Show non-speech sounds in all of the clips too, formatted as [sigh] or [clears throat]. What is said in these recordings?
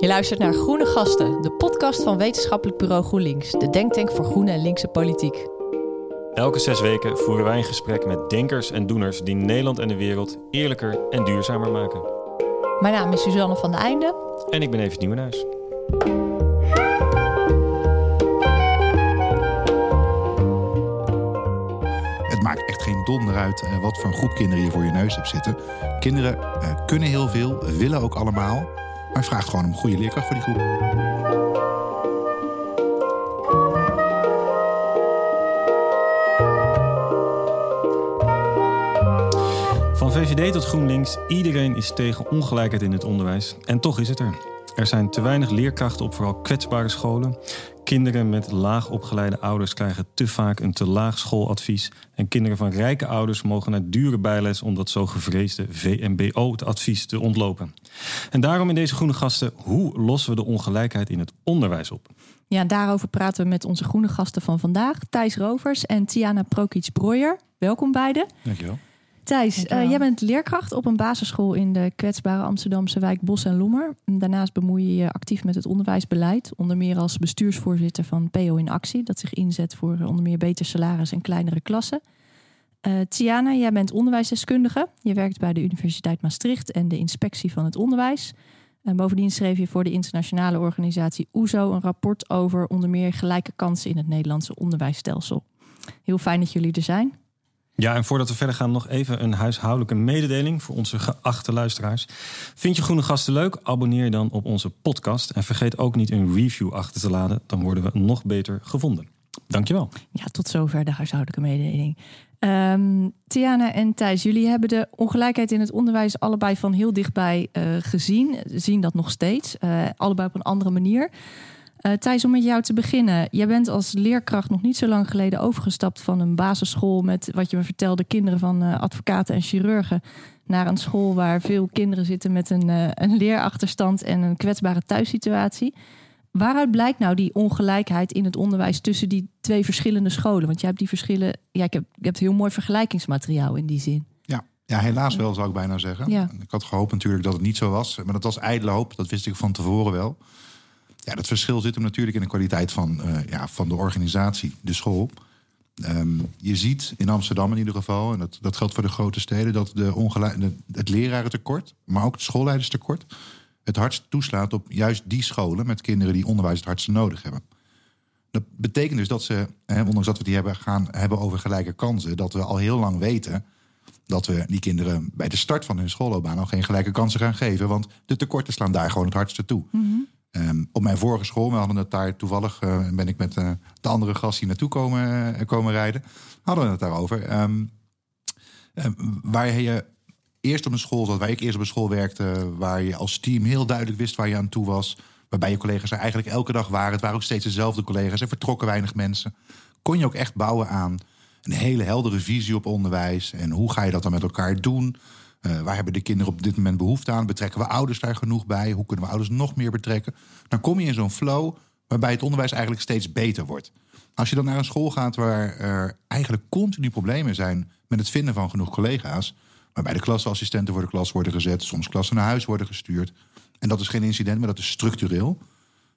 Je luistert naar Groene Gasten, de podcast van Wetenschappelijk Bureau GroenLinks, de denktank voor groene en linkse politiek. Elke zes weken voeren wij een gesprek met denkers en doeners die Nederland en de wereld eerlijker en duurzamer maken. Mijn naam is Suzanne van de Einde. En ik ben Evert Nieuwenhuis. Het maakt echt geen donder uit eh, wat voor een groep kinderen je voor je neus hebt zitten. Kinderen uh, kunnen heel veel, willen ook allemaal. Maar vraagt gewoon om goede leerkracht voor die groep. Van VVD tot GroenLinks, iedereen is tegen ongelijkheid in het onderwijs. En toch is het er. Er zijn te weinig leerkrachten op vooral kwetsbare scholen. Kinderen met laag opgeleide ouders krijgen te vaak een te laag schooladvies. En kinderen van rijke ouders mogen naar dure bijles om dat zo gevreesde VMBO-advies te ontlopen. En daarom in deze Groene Gasten, hoe lossen we de ongelijkheid in het onderwijs op? Ja, daarover praten we met onze groene gasten van vandaag, Thijs Rovers en Tiana Prokic-Broyer. Welkom beiden. Dankjewel. Thijs, uh, jij bent leerkracht op een basisschool in de kwetsbare Amsterdamse wijk Bos en Lommer. Daarnaast bemoei je je actief met het onderwijsbeleid, onder meer als bestuursvoorzitter van PO in Actie, dat zich inzet voor onder meer beter salaris en kleinere klassen. Uh, Tiana, jij bent onderwijsdeskundige. Je werkt bij de Universiteit Maastricht en de Inspectie van het Onderwijs. En bovendien schreef je voor de internationale organisatie OESO een rapport over onder meer gelijke kansen in het Nederlandse onderwijsstelsel. Heel fijn dat jullie er zijn. Ja, en voordat we verder gaan, nog even een huishoudelijke mededeling voor onze geachte luisteraars. Vind je Groene Gasten leuk? Abonneer je dan op onze podcast. En vergeet ook niet een review achter te laden, dan worden we nog beter gevonden. Dankjewel. Ja, tot zover de huishoudelijke mededeling. Um, Tiana en Thijs, jullie hebben de ongelijkheid in het onderwijs allebei van heel dichtbij uh, gezien. Zien dat nog steeds, uh, allebei op een andere manier. Uh, Thijs, om met jou te beginnen. Jij bent als leerkracht nog niet zo lang geleden overgestapt van een basisschool met wat je me vertelde, kinderen van uh, advocaten en chirurgen, naar een school waar veel kinderen zitten met een, uh, een leerachterstand en een kwetsbare thuissituatie. Waaruit blijkt nou die ongelijkheid in het onderwijs tussen die twee verschillende scholen? Want jij hebt die verschillen. Ja, ik heb, je hebt heel mooi vergelijkingsmateriaal in die zin. Ja, ja helaas wel, zou ik bijna zeggen. Ja. Ik had gehoopt natuurlijk dat het niet zo was. Maar dat was ijdele hoop. Dat wist ik van tevoren wel. Ja, dat verschil zit hem natuurlijk in de kwaliteit van, uh, ja, van de organisatie, de school. Um, je ziet in Amsterdam in ieder geval, en dat, dat geldt voor de grote steden, dat de het lerarentekort, maar ook het schoolleiderstekort, het hardst toeslaat op juist die scholen met kinderen die onderwijs het hardste nodig hebben. Dat betekent dus dat ze, ondanks dat we die hebben, gaan hebben over gelijke kansen, dat we al heel lang weten dat we die kinderen bij de start van hun schoolloopbaan al geen gelijke kansen gaan geven. Want de tekorten slaan daar gewoon het hardste toe. Mm -hmm. Um, op mijn vorige school, we hadden het daar toevallig, uh, ben ik met uh, de andere gast hier naartoe komen, uh, komen rijden, hadden we het daarover. Um, waar je eerst op een school zat, waar ik eerst op een school werkte, waar je als team heel duidelijk wist waar je aan toe was, waarbij je collega's er eigenlijk elke dag waren. Het waren ook steeds dezelfde collega's, er vertrokken weinig mensen. Kon je ook echt bouwen aan een hele heldere visie op onderwijs en hoe ga je dat dan met elkaar doen? Uh, waar hebben de kinderen op dit moment behoefte aan? Betrekken we ouders daar genoeg bij? Hoe kunnen we ouders nog meer betrekken? Dan kom je in zo'n flow waarbij het onderwijs eigenlijk steeds beter wordt. Als je dan naar een school gaat waar er eigenlijk continu problemen zijn met het vinden van genoeg collega's, waarbij de klasassistenten voor de klas worden gezet, soms klassen naar huis worden gestuurd, en dat is geen incident, maar dat is structureel,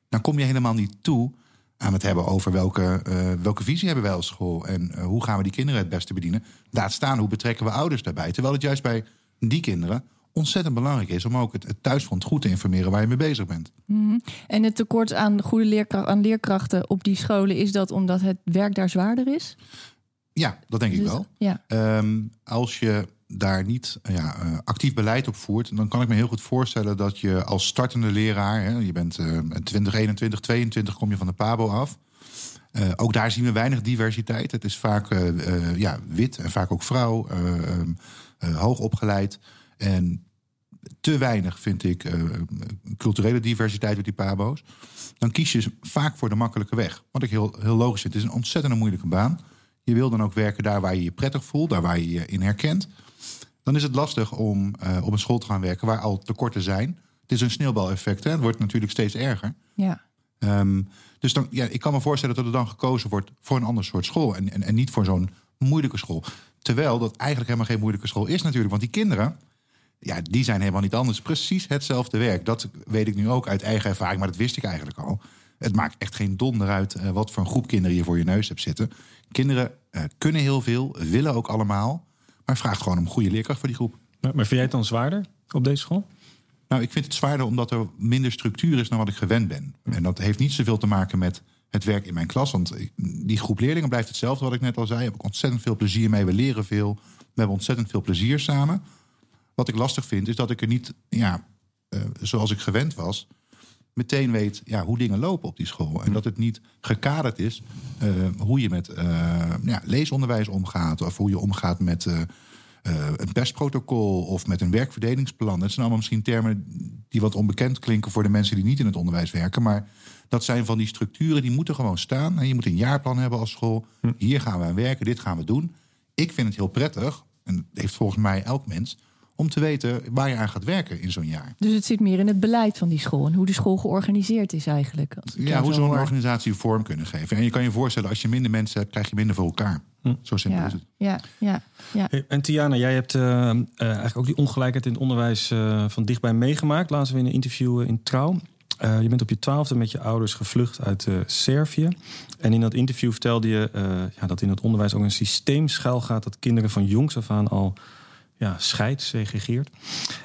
dan kom je helemaal niet toe aan het hebben over welke, uh, welke visie hebben wij als school en uh, hoe gaan we die kinderen het beste bedienen. Laat staan hoe betrekken we ouders daarbij. Terwijl het juist bij die kinderen ontzettend belangrijk is om ook het, het thuisfront goed te informeren waar je mee bezig bent. Mm -hmm. En het tekort aan goede leerkracht, aan leerkrachten op die scholen, is dat omdat het werk daar zwaarder is? Ja, dat denk dus, ik wel. Ja. Um, als je daar niet ja, uh, actief beleid op voert, dan kan ik me heel goed voorstellen dat je als startende leraar, hè, je bent uh, 20, 21, 22, kom je van de PABO af. Uh, ook daar zien we weinig diversiteit. Het is vaak uh, ja, wit en vaak ook vrouw. Um, uh, hoog opgeleid. En te weinig, vind ik, uh, culturele diversiteit met die pabo's. Dan kies je vaak voor de makkelijke weg. Wat ik heel, heel logisch vind. Het is een ontzettend moeilijke baan. Je wil dan ook werken daar waar je je prettig voelt, daar waar je je in herkent. Dan is het lastig om uh, op een school te gaan werken waar al tekorten zijn. Het is een sneeuwbaleffect. Hè? Het wordt natuurlijk steeds erger. Ja. Um, dus dan, ja, ik kan me voorstellen dat er dan gekozen wordt voor een ander soort school. En, en, en niet voor zo'n moeilijke school. Terwijl dat eigenlijk helemaal geen moeilijke school is natuurlijk. Want die kinderen ja, die zijn helemaal niet anders. Precies hetzelfde werk. Dat weet ik nu ook uit eigen ervaring, maar dat wist ik eigenlijk al. Het maakt echt geen donder uit uh, wat voor een groep kinderen je voor je neus hebt zitten. Kinderen uh, kunnen heel veel, willen ook allemaal. Maar vraagt gewoon om goede leerkracht voor die groep. Maar, maar vind jij het dan zwaarder op deze school? Nou, ik vind het zwaarder omdat er minder structuur is dan wat ik gewend ben. En dat heeft niet zoveel te maken met het werk in mijn klas. Want die groep leerlingen blijft hetzelfde wat ik net al zei. Heb ik ontzettend veel plezier mee. We leren veel. We hebben ontzettend veel plezier samen. Wat ik lastig vind, is dat ik er niet, ja, uh, zoals ik gewend was, meteen weet ja, hoe dingen lopen op die school. En dat het niet gekaderd is uh, hoe je met uh, ja, leesonderwijs omgaat. Of hoe je omgaat met een pestprotocol of met een werkverdelingsplan. Dat zijn allemaal misschien termen die wat onbekend klinken voor de mensen die niet in het onderwijs werken. Maar dat zijn van die structuren die moeten gewoon staan. En je moet een jaarplan hebben als school. Hier gaan we aan werken, dit gaan we doen. Ik vind het heel prettig, en dat heeft volgens mij elk mens om te weten waar je aan gaat werken in zo'n jaar. Dus het zit meer in het beleid van die school en hoe de school georganiseerd is eigenlijk. Ja, hoe zo'n organisatie vorm kunnen geven. En je kan je voorstellen, als je minder mensen hebt, krijg je minder voor elkaar. Hm. Zo simpel ja, is het. Ja, ja, ja. Hey, en Tiana, jij hebt uh, uh, eigenlijk ook die ongelijkheid in het onderwijs uh, van dichtbij meegemaakt. Laatst we in een interview in Trouw. Je bent op je twaalfde met je ouders gevlucht uit Servië. En in dat interview vertelde je ja, dat in het onderwijs ook een systeem schuil gaat... dat kinderen van jongs af aan al ja, scheidt, segregeert.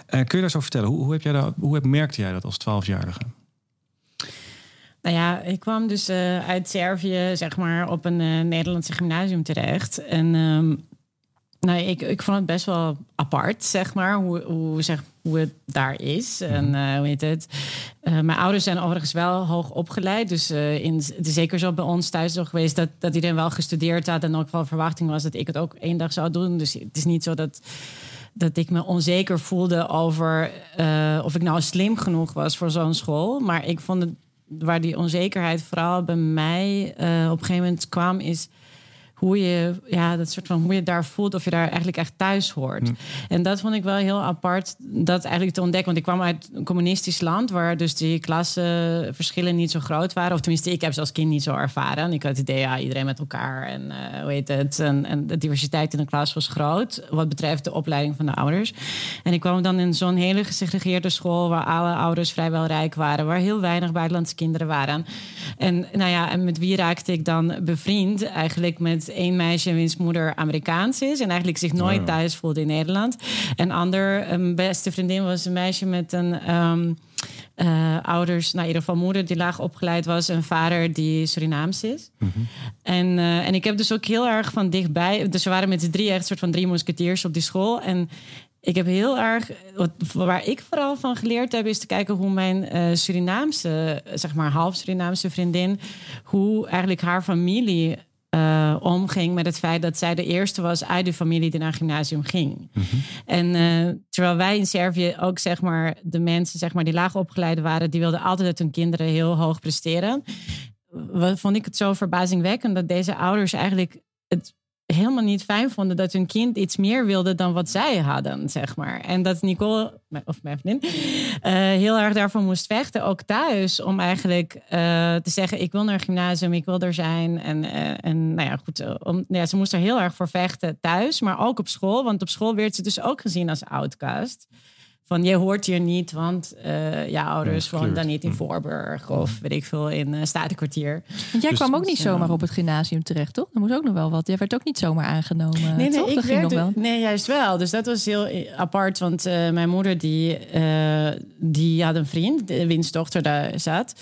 Kun je daar zo vertellen? Hoe, hoe, heb jij dat, hoe heb, merkte jij dat als twaalfjarige? Nou ja, ik kwam dus uit Servië, zeg maar, op een Nederlandse gymnasium terecht. En um, nou, ik, ik vond het best wel apart, zeg maar, hoe, hoe, zeg, hoe het daar is. En uh, hoe heet het? Uh, mijn ouders zijn overigens wel hoog opgeleid. Dus uh, in, het is zeker zo bij ons thuis zo geweest dat, dat iedereen wel gestudeerd had. En ook wel verwachting was dat ik het ook één dag zou doen. Dus het is niet zo dat, dat ik me onzeker voelde over of ik nou slim genoeg was voor zo'n school. Maar ik vond het, waar die onzekerheid vooral bij mij op een gegeven moment kwam, is hoe je, ja, dat soort van hoe je daar voelt, of je daar eigenlijk echt thuis hoort. En dat vond ik wel heel apart, dat eigenlijk te ontdekken. Want ik kwam uit een communistisch land, waar dus die klassenverschillen niet zo groot waren. Of tenminste, ik heb ze als kind niet zo ervaren. Ik had het idee, ja, iedereen met elkaar en uh, hoe heet het. En, en, de diversiteit in de klas was groot, wat betreft de opleiding van de ouders. En ik kwam dan in zo'n hele gesegregeerde school, waar alle ouders vrijwel rijk waren, waar heel weinig buitenlandse kinderen waren. En nou ja, en met wie raakte ik dan bevriend? Eigenlijk met één meisje wiens moeder Amerikaans is en eigenlijk zich nooit thuis voelde in Nederland. En ander, een beste vriendin was een meisje met een. Um, uh, ouders, nou in ieder geval moeder die laag opgeleid was en vader die Surinaams is. Mm -hmm. en, uh, en ik heb dus ook heel erg van dichtbij, dus we waren met z'n drie echt soort van drie mosketiers op die school. En ik heb heel erg, wat, waar ik vooral van geleerd heb, is te kijken hoe mijn uh, Surinaamse, zeg maar half Surinaamse vriendin, hoe eigenlijk haar familie uh, omging met het feit dat zij de eerste was uit de familie die naar gymnasium ging. Mm -hmm. En uh, terwijl wij in Servië ook zeg maar de mensen zeg maar die laag opgeleid waren, die wilden altijd dat hun kinderen heel hoog presteren. Wat vond ik het zo verbazingwekkend dat deze ouders eigenlijk het helemaal niet fijn vonden dat hun kind iets meer wilde dan wat zij hadden, zeg maar. En dat Nicole, of mijn vriendin, uh, heel erg daarvoor moest vechten, ook thuis, om eigenlijk uh, te zeggen: ik wil naar gymnasium, ik wil er zijn. En, uh, en nou ja, goed, om, ja, ze moest er heel erg voor vechten thuis, maar ook op school, want op school werd ze dus ook gezien als outcast van je hoort hier niet, want uh, ja, ouders ja, wonen dan niet in hm. Voorburg of weet ik veel in uh, Statenkwartier. Want jij dus, kwam ook niet zomaar op het gymnasium terecht, toch? Er moest ook nog wel wat. Jij werd ook niet zomaar aangenomen. Nee, nee, toch? ik werd, nog wel. nee, juist wel. Dus dat was heel apart, want uh, mijn moeder die, die had een vriend, wiens dochter daar zat.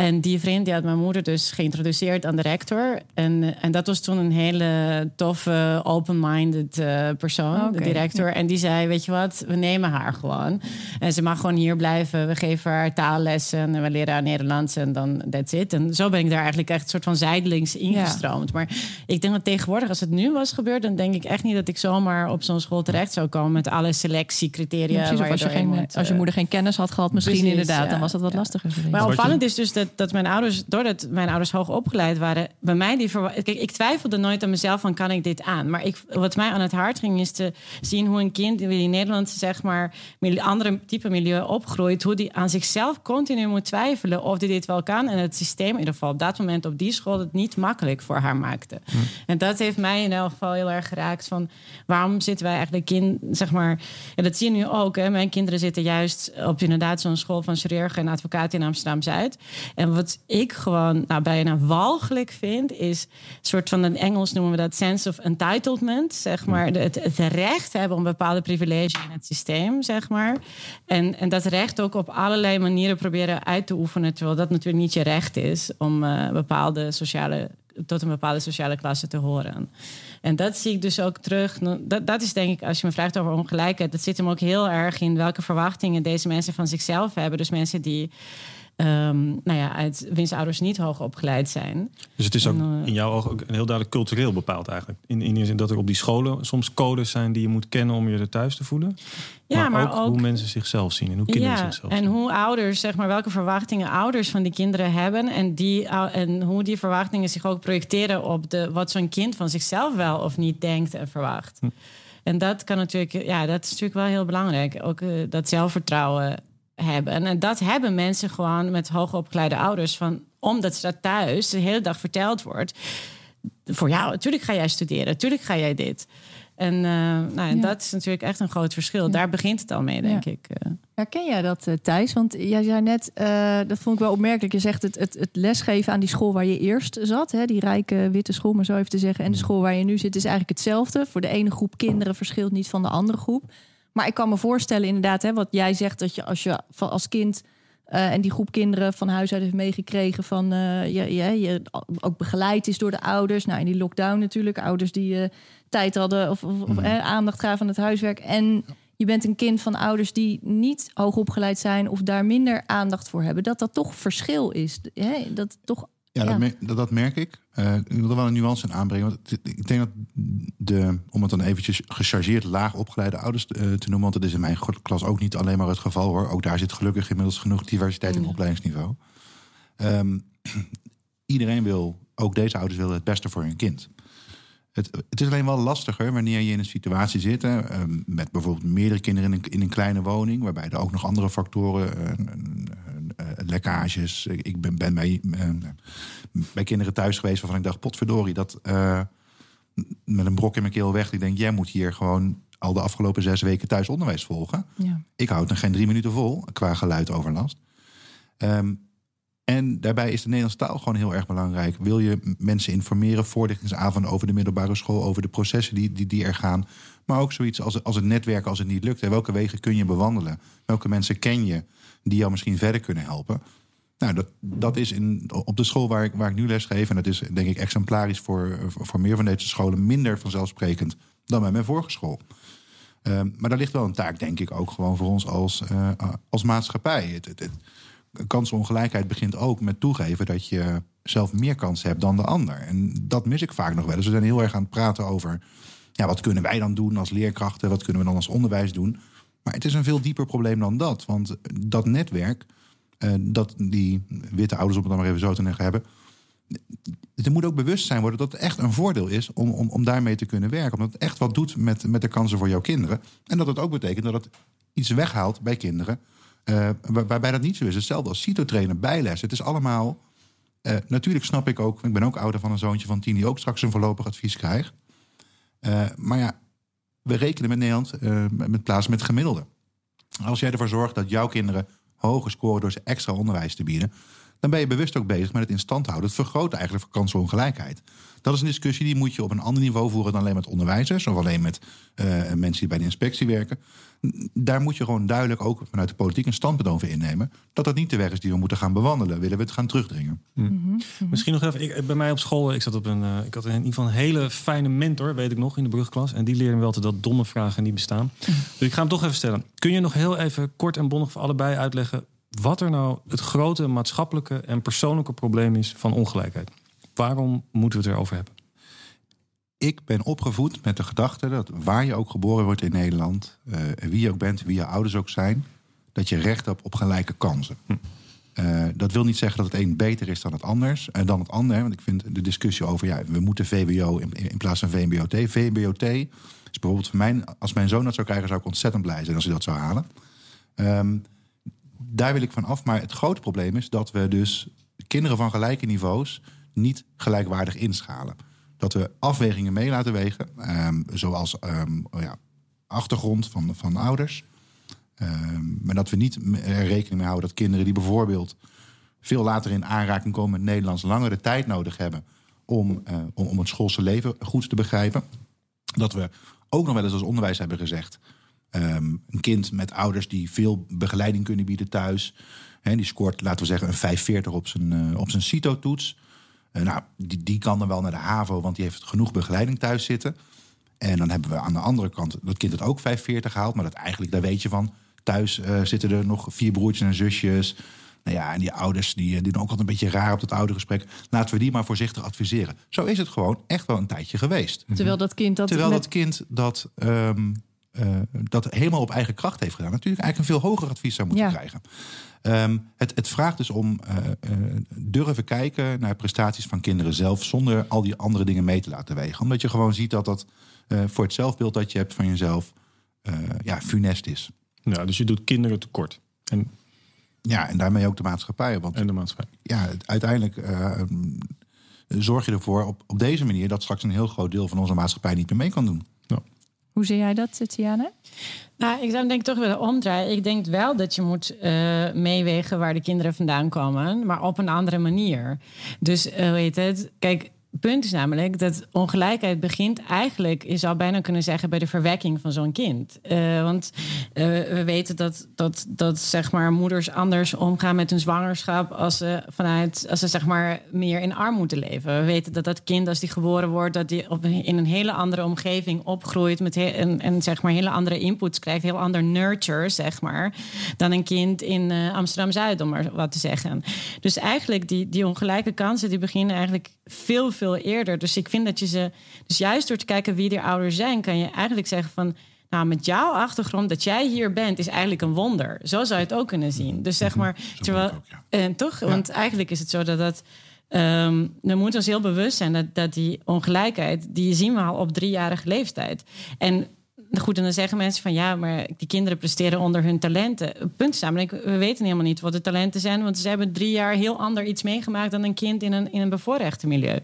En die vriend die had mijn moeder dus geïntroduceerd aan de rector. En, en dat was toen een hele toffe, open-minded persoon, okay. de director. En die zei, weet je wat, we nemen haar gewoon. En ze mag gewoon hier blijven. We geven haar taallessen en we leren haar Nederlands en dan that's it. En zo ben ik daar eigenlijk echt een soort van zijdelings ingestroomd. Ja. Maar ik denk dat tegenwoordig, als het nu was gebeurd, dan denk ik echt niet dat ik zomaar op zo'n school terecht zou komen met alle selectiecriteria. Ja, precies, als, je geen, moet, als je moeder geen kennis had gehad, misschien precies, inderdaad, ja. dan was dat wat lastiger. Maar opvallend is dus dat, dat mijn ouders, doordat mijn ouders hoog opgeleid waren, bij mij die Kijk, ik twijfelde nooit aan mezelf van kan ik dit aan. Maar ik, wat mij aan het hart ging, is te zien hoe een kind in Nederland zeg maar andere type milieu opgroeit, hoe die aan zichzelf continu moet twijfelen of die dit wel kan. En het systeem, in ieder geval op dat moment op die school, het niet makkelijk voor haar maakte. En dat heeft mij in elk geval heel erg geraakt van waarom zitten wij eigenlijk in, zeg maar, en dat zie je nu ook. Hè, mijn kinderen zitten juist op inderdaad zo'n school van chirurgen en advocaten in Amsterdam Zuid. En wat ik gewoon nou, bijna walgelijk vind, is een soort van in Engels noemen we dat sense of entitlement, zeg maar, het, het recht hebben om bepaalde privileges in het systeem, zeg maar. En, en dat recht ook op allerlei manieren proberen uit te oefenen, terwijl dat natuurlijk niet je recht is om uh, bepaalde sociale tot een bepaalde sociale klasse te horen. En dat zie ik dus ook terug. Dat, dat is denk ik, als je me vraagt over ongelijkheid, dat zit hem ook heel erg in welke verwachtingen deze mensen van zichzelf hebben. Dus mensen die um, nou ja, uit wiens ouders niet hoog opgeleid zijn. Dus het is ook en, uh, in jouw ogen ook een heel duidelijk cultureel bepaald eigenlijk. In, in de zin dat er op die scholen soms codes zijn die je moet kennen om je er thuis te voelen. Ja, maar, maar ook, ook, hoe mensen zichzelf zien en hoe kinderen ja, zichzelf en zien. hoe ouders, zeg maar, welke verwachtingen ouders van die kinderen hebben. En, die, en hoe die verwachtingen zich ook projecteren op de, wat zo'n kind van zichzelf wel of niet denkt en verwacht. Hm. En dat kan natuurlijk, ja, dat is natuurlijk wel heel belangrijk. Ook uh, dat zelfvertrouwen hebben. En dat hebben mensen gewoon met hoogopgeleide ouders. Van, omdat ze dat thuis de hele dag verteld wordt. Voor jou, natuurlijk ga jij studeren, natuurlijk ga jij dit. En, uh, nou, en ja. dat is natuurlijk echt een groot verschil. Ja. Daar begint het al mee, denk ja. ik. Herken jij dat, uh, Thijs? Want jij zei net, uh, dat vond ik wel opmerkelijk. Je zegt het, het, het, lesgeven aan die school waar je eerst zat. Hè, die rijke witte school, maar zo even te zeggen. En de school waar je nu zit is eigenlijk hetzelfde. Voor de ene groep kinderen verschilt niet van de andere groep. Maar ik kan me voorstellen, inderdaad, hè, wat jij zegt, dat je als je als kind uh, en die groep kinderen van huis uit heeft meegekregen van uh, je, je, je ook begeleid is door de ouders. Nou, in die lockdown natuurlijk, ouders die uh, tijd hadden of, of, of mm. aandacht gaven aan het huiswerk. En je bent een kind van ouders die niet hoog opgeleid zijn of daar minder aandacht voor hebben. Dat dat toch verschil is. Hè? Dat toch ja, ja. Dat, merk, dat, dat, merk ik. Uh, ik wil er wel een nuance in aanbrengen. Want ik denk dat de, om het dan eventjes gechargeerd laag opgeleide ouders uh, te noemen... want dat is in mijn klas ook niet alleen maar het geval hoor. Ook daar zit gelukkig inmiddels genoeg diversiteit in Mm. opleidingsniveau. Um, [clears throat] iedereen wil, ook deze ouders willen het beste voor hun kind. Het, het is alleen wel lastiger wanneer je in een situatie zit... Uh, met bijvoorbeeld meerdere kinderen in een, in een, kleine woning... waarbij er ook nog andere factoren... Uh, lekkages. Ik ben, ben bij, bij kinderen thuis geweest waarvan ik dacht: potverdorie, dat uh, met een brok in mijn keel weg. Ik denk: jij moet hier gewoon al de afgelopen zes weken thuis onderwijs volgen. Ja. Ik houd nog geen drie minuten vol qua geluidoverlast. Um, en daarbij is de Nederlandse taal gewoon heel erg belangrijk. Wil je mensen informeren, voorlichtingsavonden over de middelbare school, over de processen die, die, die er gaan. Maar ook zoiets als, als het netwerken, als het niet lukt. En welke wegen kun je bewandelen? Welke mensen ken je die jou misschien verder kunnen helpen? Nou, dat, dat is in, op de school waar ik, waar ik nu les geef, en dat is denk ik exemplarisch voor, voor meer van deze scholen, minder vanzelfsprekend dan bij mijn vorige school. Um, maar daar ligt wel een taak, denk ik, ook gewoon voor ons als, uh, als maatschappij. Kansenongelijkheid begint ook met toegeven dat je zelf meer kans hebt dan de ander. En dat mis ik vaak nog wel. Dus we zijn heel erg aan het praten over ja, wat kunnen wij dan doen als leerkrachten, wat kunnen we dan als onderwijs doen. Maar het is een veel dieper probleem dan dat. Want dat netwerk, uh, dat die witte ouders, om het dan maar even zo te zeggen, hebben. Er moet ook bewustzijn worden dat het echt een voordeel is om, om, om daarmee te kunnen werken. Omdat het echt wat doet met, met de kansen voor jouw kinderen. En dat het ook betekent dat het iets weghaalt bij kinderen waar, waarbij dat niet zo is. Hetzelfde als CITO-trainen, bijles. Het is allemaal... Uh, natuurlijk snap ik ook... Ik ben ook ouder van een zoontje van tien... die ook straks een voorlopig advies krijgt. Uh, maar ja, we rekenen met Nederland met plaats met gemiddelde. Als jij ervoor zorgt dat jouw kinderen hoger scoren... door ze extra onderwijs te bieden... dan ben je bewust ook bezig met het in stand houden. Het vergroot eigenlijk kansenongelijkheid. Dat is een discussie die moet je op een ander niveau voeren... dan alleen met onderwijzers of alleen met mensen die bij de inspectie werken daar moet je gewoon duidelijk ook vanuit de politiek een standpunt over innemen. Dat dat niet de weg is die we moeten gaan bewandelen. Willen we het gaan terugdringen. Hm. Mm -hmm. Misschien nog even. Ik, bij mij op school, ik zat op een. Uh, ik had in ieder geval een hele fijne mentor, weet ik nog, in de brugklas. En die leerde me wel te dat domme vragen niet bestaan. Mm -hmm. Dus ik ga hem toch even stellen. Kun je nog heel even kort en bondig voor allebei uitleggen. Wat er nou het grote maatschappelijke en persoonlijke probleem is van ongelijkheid? Waarom moeten we het erover hebben? ik ben opgevoed met de gedachte dat waar je ook geboren wordt in Nederland, uh, wie je ook bent, wie je ouders ook zijn, dat je recht hebt op gelijke kansen. Hm. Uh, dat wil niet zeggen dat het een beter is dan het anders. En uh, dan het ander, want ik vind de discussie over ja, we moeten VWO in, in plaats van VMBOT. VMBOT is bijvoorbeeld voor mij, als mijn zoon dat zou krijgen, zou ik ontzettend blij zijn als hij dat zou halen. Ehm, daar wil ik van af. Maar het grote probleem is dat we dus kinderen van gelijke niveaus niet gelijkwaardig inschalen. Dat we afwegingen mee laten wegen, ehm, zoals ehm, oh ja, achtergrond van, van ouders. Ehm, maar dat we niet rekening mee houden dat kinderen die bijvoorbeeld veel later in aanraking komen met Nederlands langere tijd nodig hebben om, uh, om, om het schoolse leven goed te begrijpen. Dat we ook nog wel eens als onderwijs hebben gezegd. Um, een kind met ouders die veel begeleiding kunnen bieden thuis. Hè, die scoort, laten we zeggen, een 540 op zijn, uh, op zijn CITO-toets. Uh, nou, die, die kan dan wel naar de HAVO, want die heeft genoeg begeleiding thuis zitten. En dan hebben we aan de andere kant dat kind het ook 540 gehaald. Maar dat eigenlijk, daar weet je van, thuis uh, zitten er nog vier broertjes en zusjes. Nou ja, en die ouders die, die doen ook altijd een beetje raar op dat oude gesprek. Laten we die maar voorzichtig adviseren. Zo is het gewoon echt wel een tijdje geweest. Terwijl dat kind dat. Terwijl dat kind dat. Um, uh, dat helemaal op eigen kracht heeft gedaan. Natuurlijk eigenlijk een veel hoger advies zou moeten ja. krijgen. Um, het, het, vraagt dus om uh, uh, durven kijken naar prestaties van kinderen zelf. zonder al die andere dingen mee te laten wegen. Omdat je gewoon ziet dat dat voor het zelfbeeld dat je hebt van jezelf. ja, funest is. Ja, dus je doet kinderen tekort. En ja, en daarmee ook de maatschappij. Want, en de maatschappij. Ja, uiteindelijk uh, zorg je ervoor op, op deze manier dat straks een heel groot deel van onze maatschappij niet meer mee kan doen. Hoe zie jij dat, Tiana? Nou, ik zou denk toch willen omdraaien. Ik denk wel dat je moet uh, meewegen waar de kinderen vandaan komen, maar op een andere manier. Dus weet het, kijk, punt is namelijk dat ongelijkheid begint eigenlijk, je zou bijna kunnen zeggen, bij de verwekking van zo'n kind. Uh, want uh, we weten dat, dat, dat zeg maar, moeders anders omgaan met hun zwangerschap als ze, vanuit, als ze zeg maar, meer in armoede leven. We weten dat dat kind, als die geboren wordt, dat die op, in een hele andere omgeving opgroeit met he, en, zeg maar hele andere inputs krijgt, heel ander nurture, zeg maar, dan een kind in uh, Amsterdam Zuid, om maar wat te zeggen. Dus eigenlijk die, die ongelijke kansen, die beginnen eigenlijk veel veel eerder. Dus ik vind dat je ze. Dus juist door te kijken wie die ouders zijn, kan je eigenlijk zeggen van. Nou, met jouw achtergrond, dat jij hier bent, is eigenlijk een wonder. Zo zou je het ook kunnen zien. Dus zeg maar, terwijl, ook, ja. en toch, ja. want eigenlijk is het zo dat dat. Um, we moeten ons heel bewust zijn dat, dat die ongelijkheid, die zien we al op driejarige leeftijd. En goed, en dan zeggen mensen van ja, maar die kinderen presteren onder hun talenten. Punt namelijk, we weten helemaal niet wat de talenten zijn, want ze hebben drie jaar heel ander iets meegemaakt dan een kind in een, in een bevoorrechte milieu.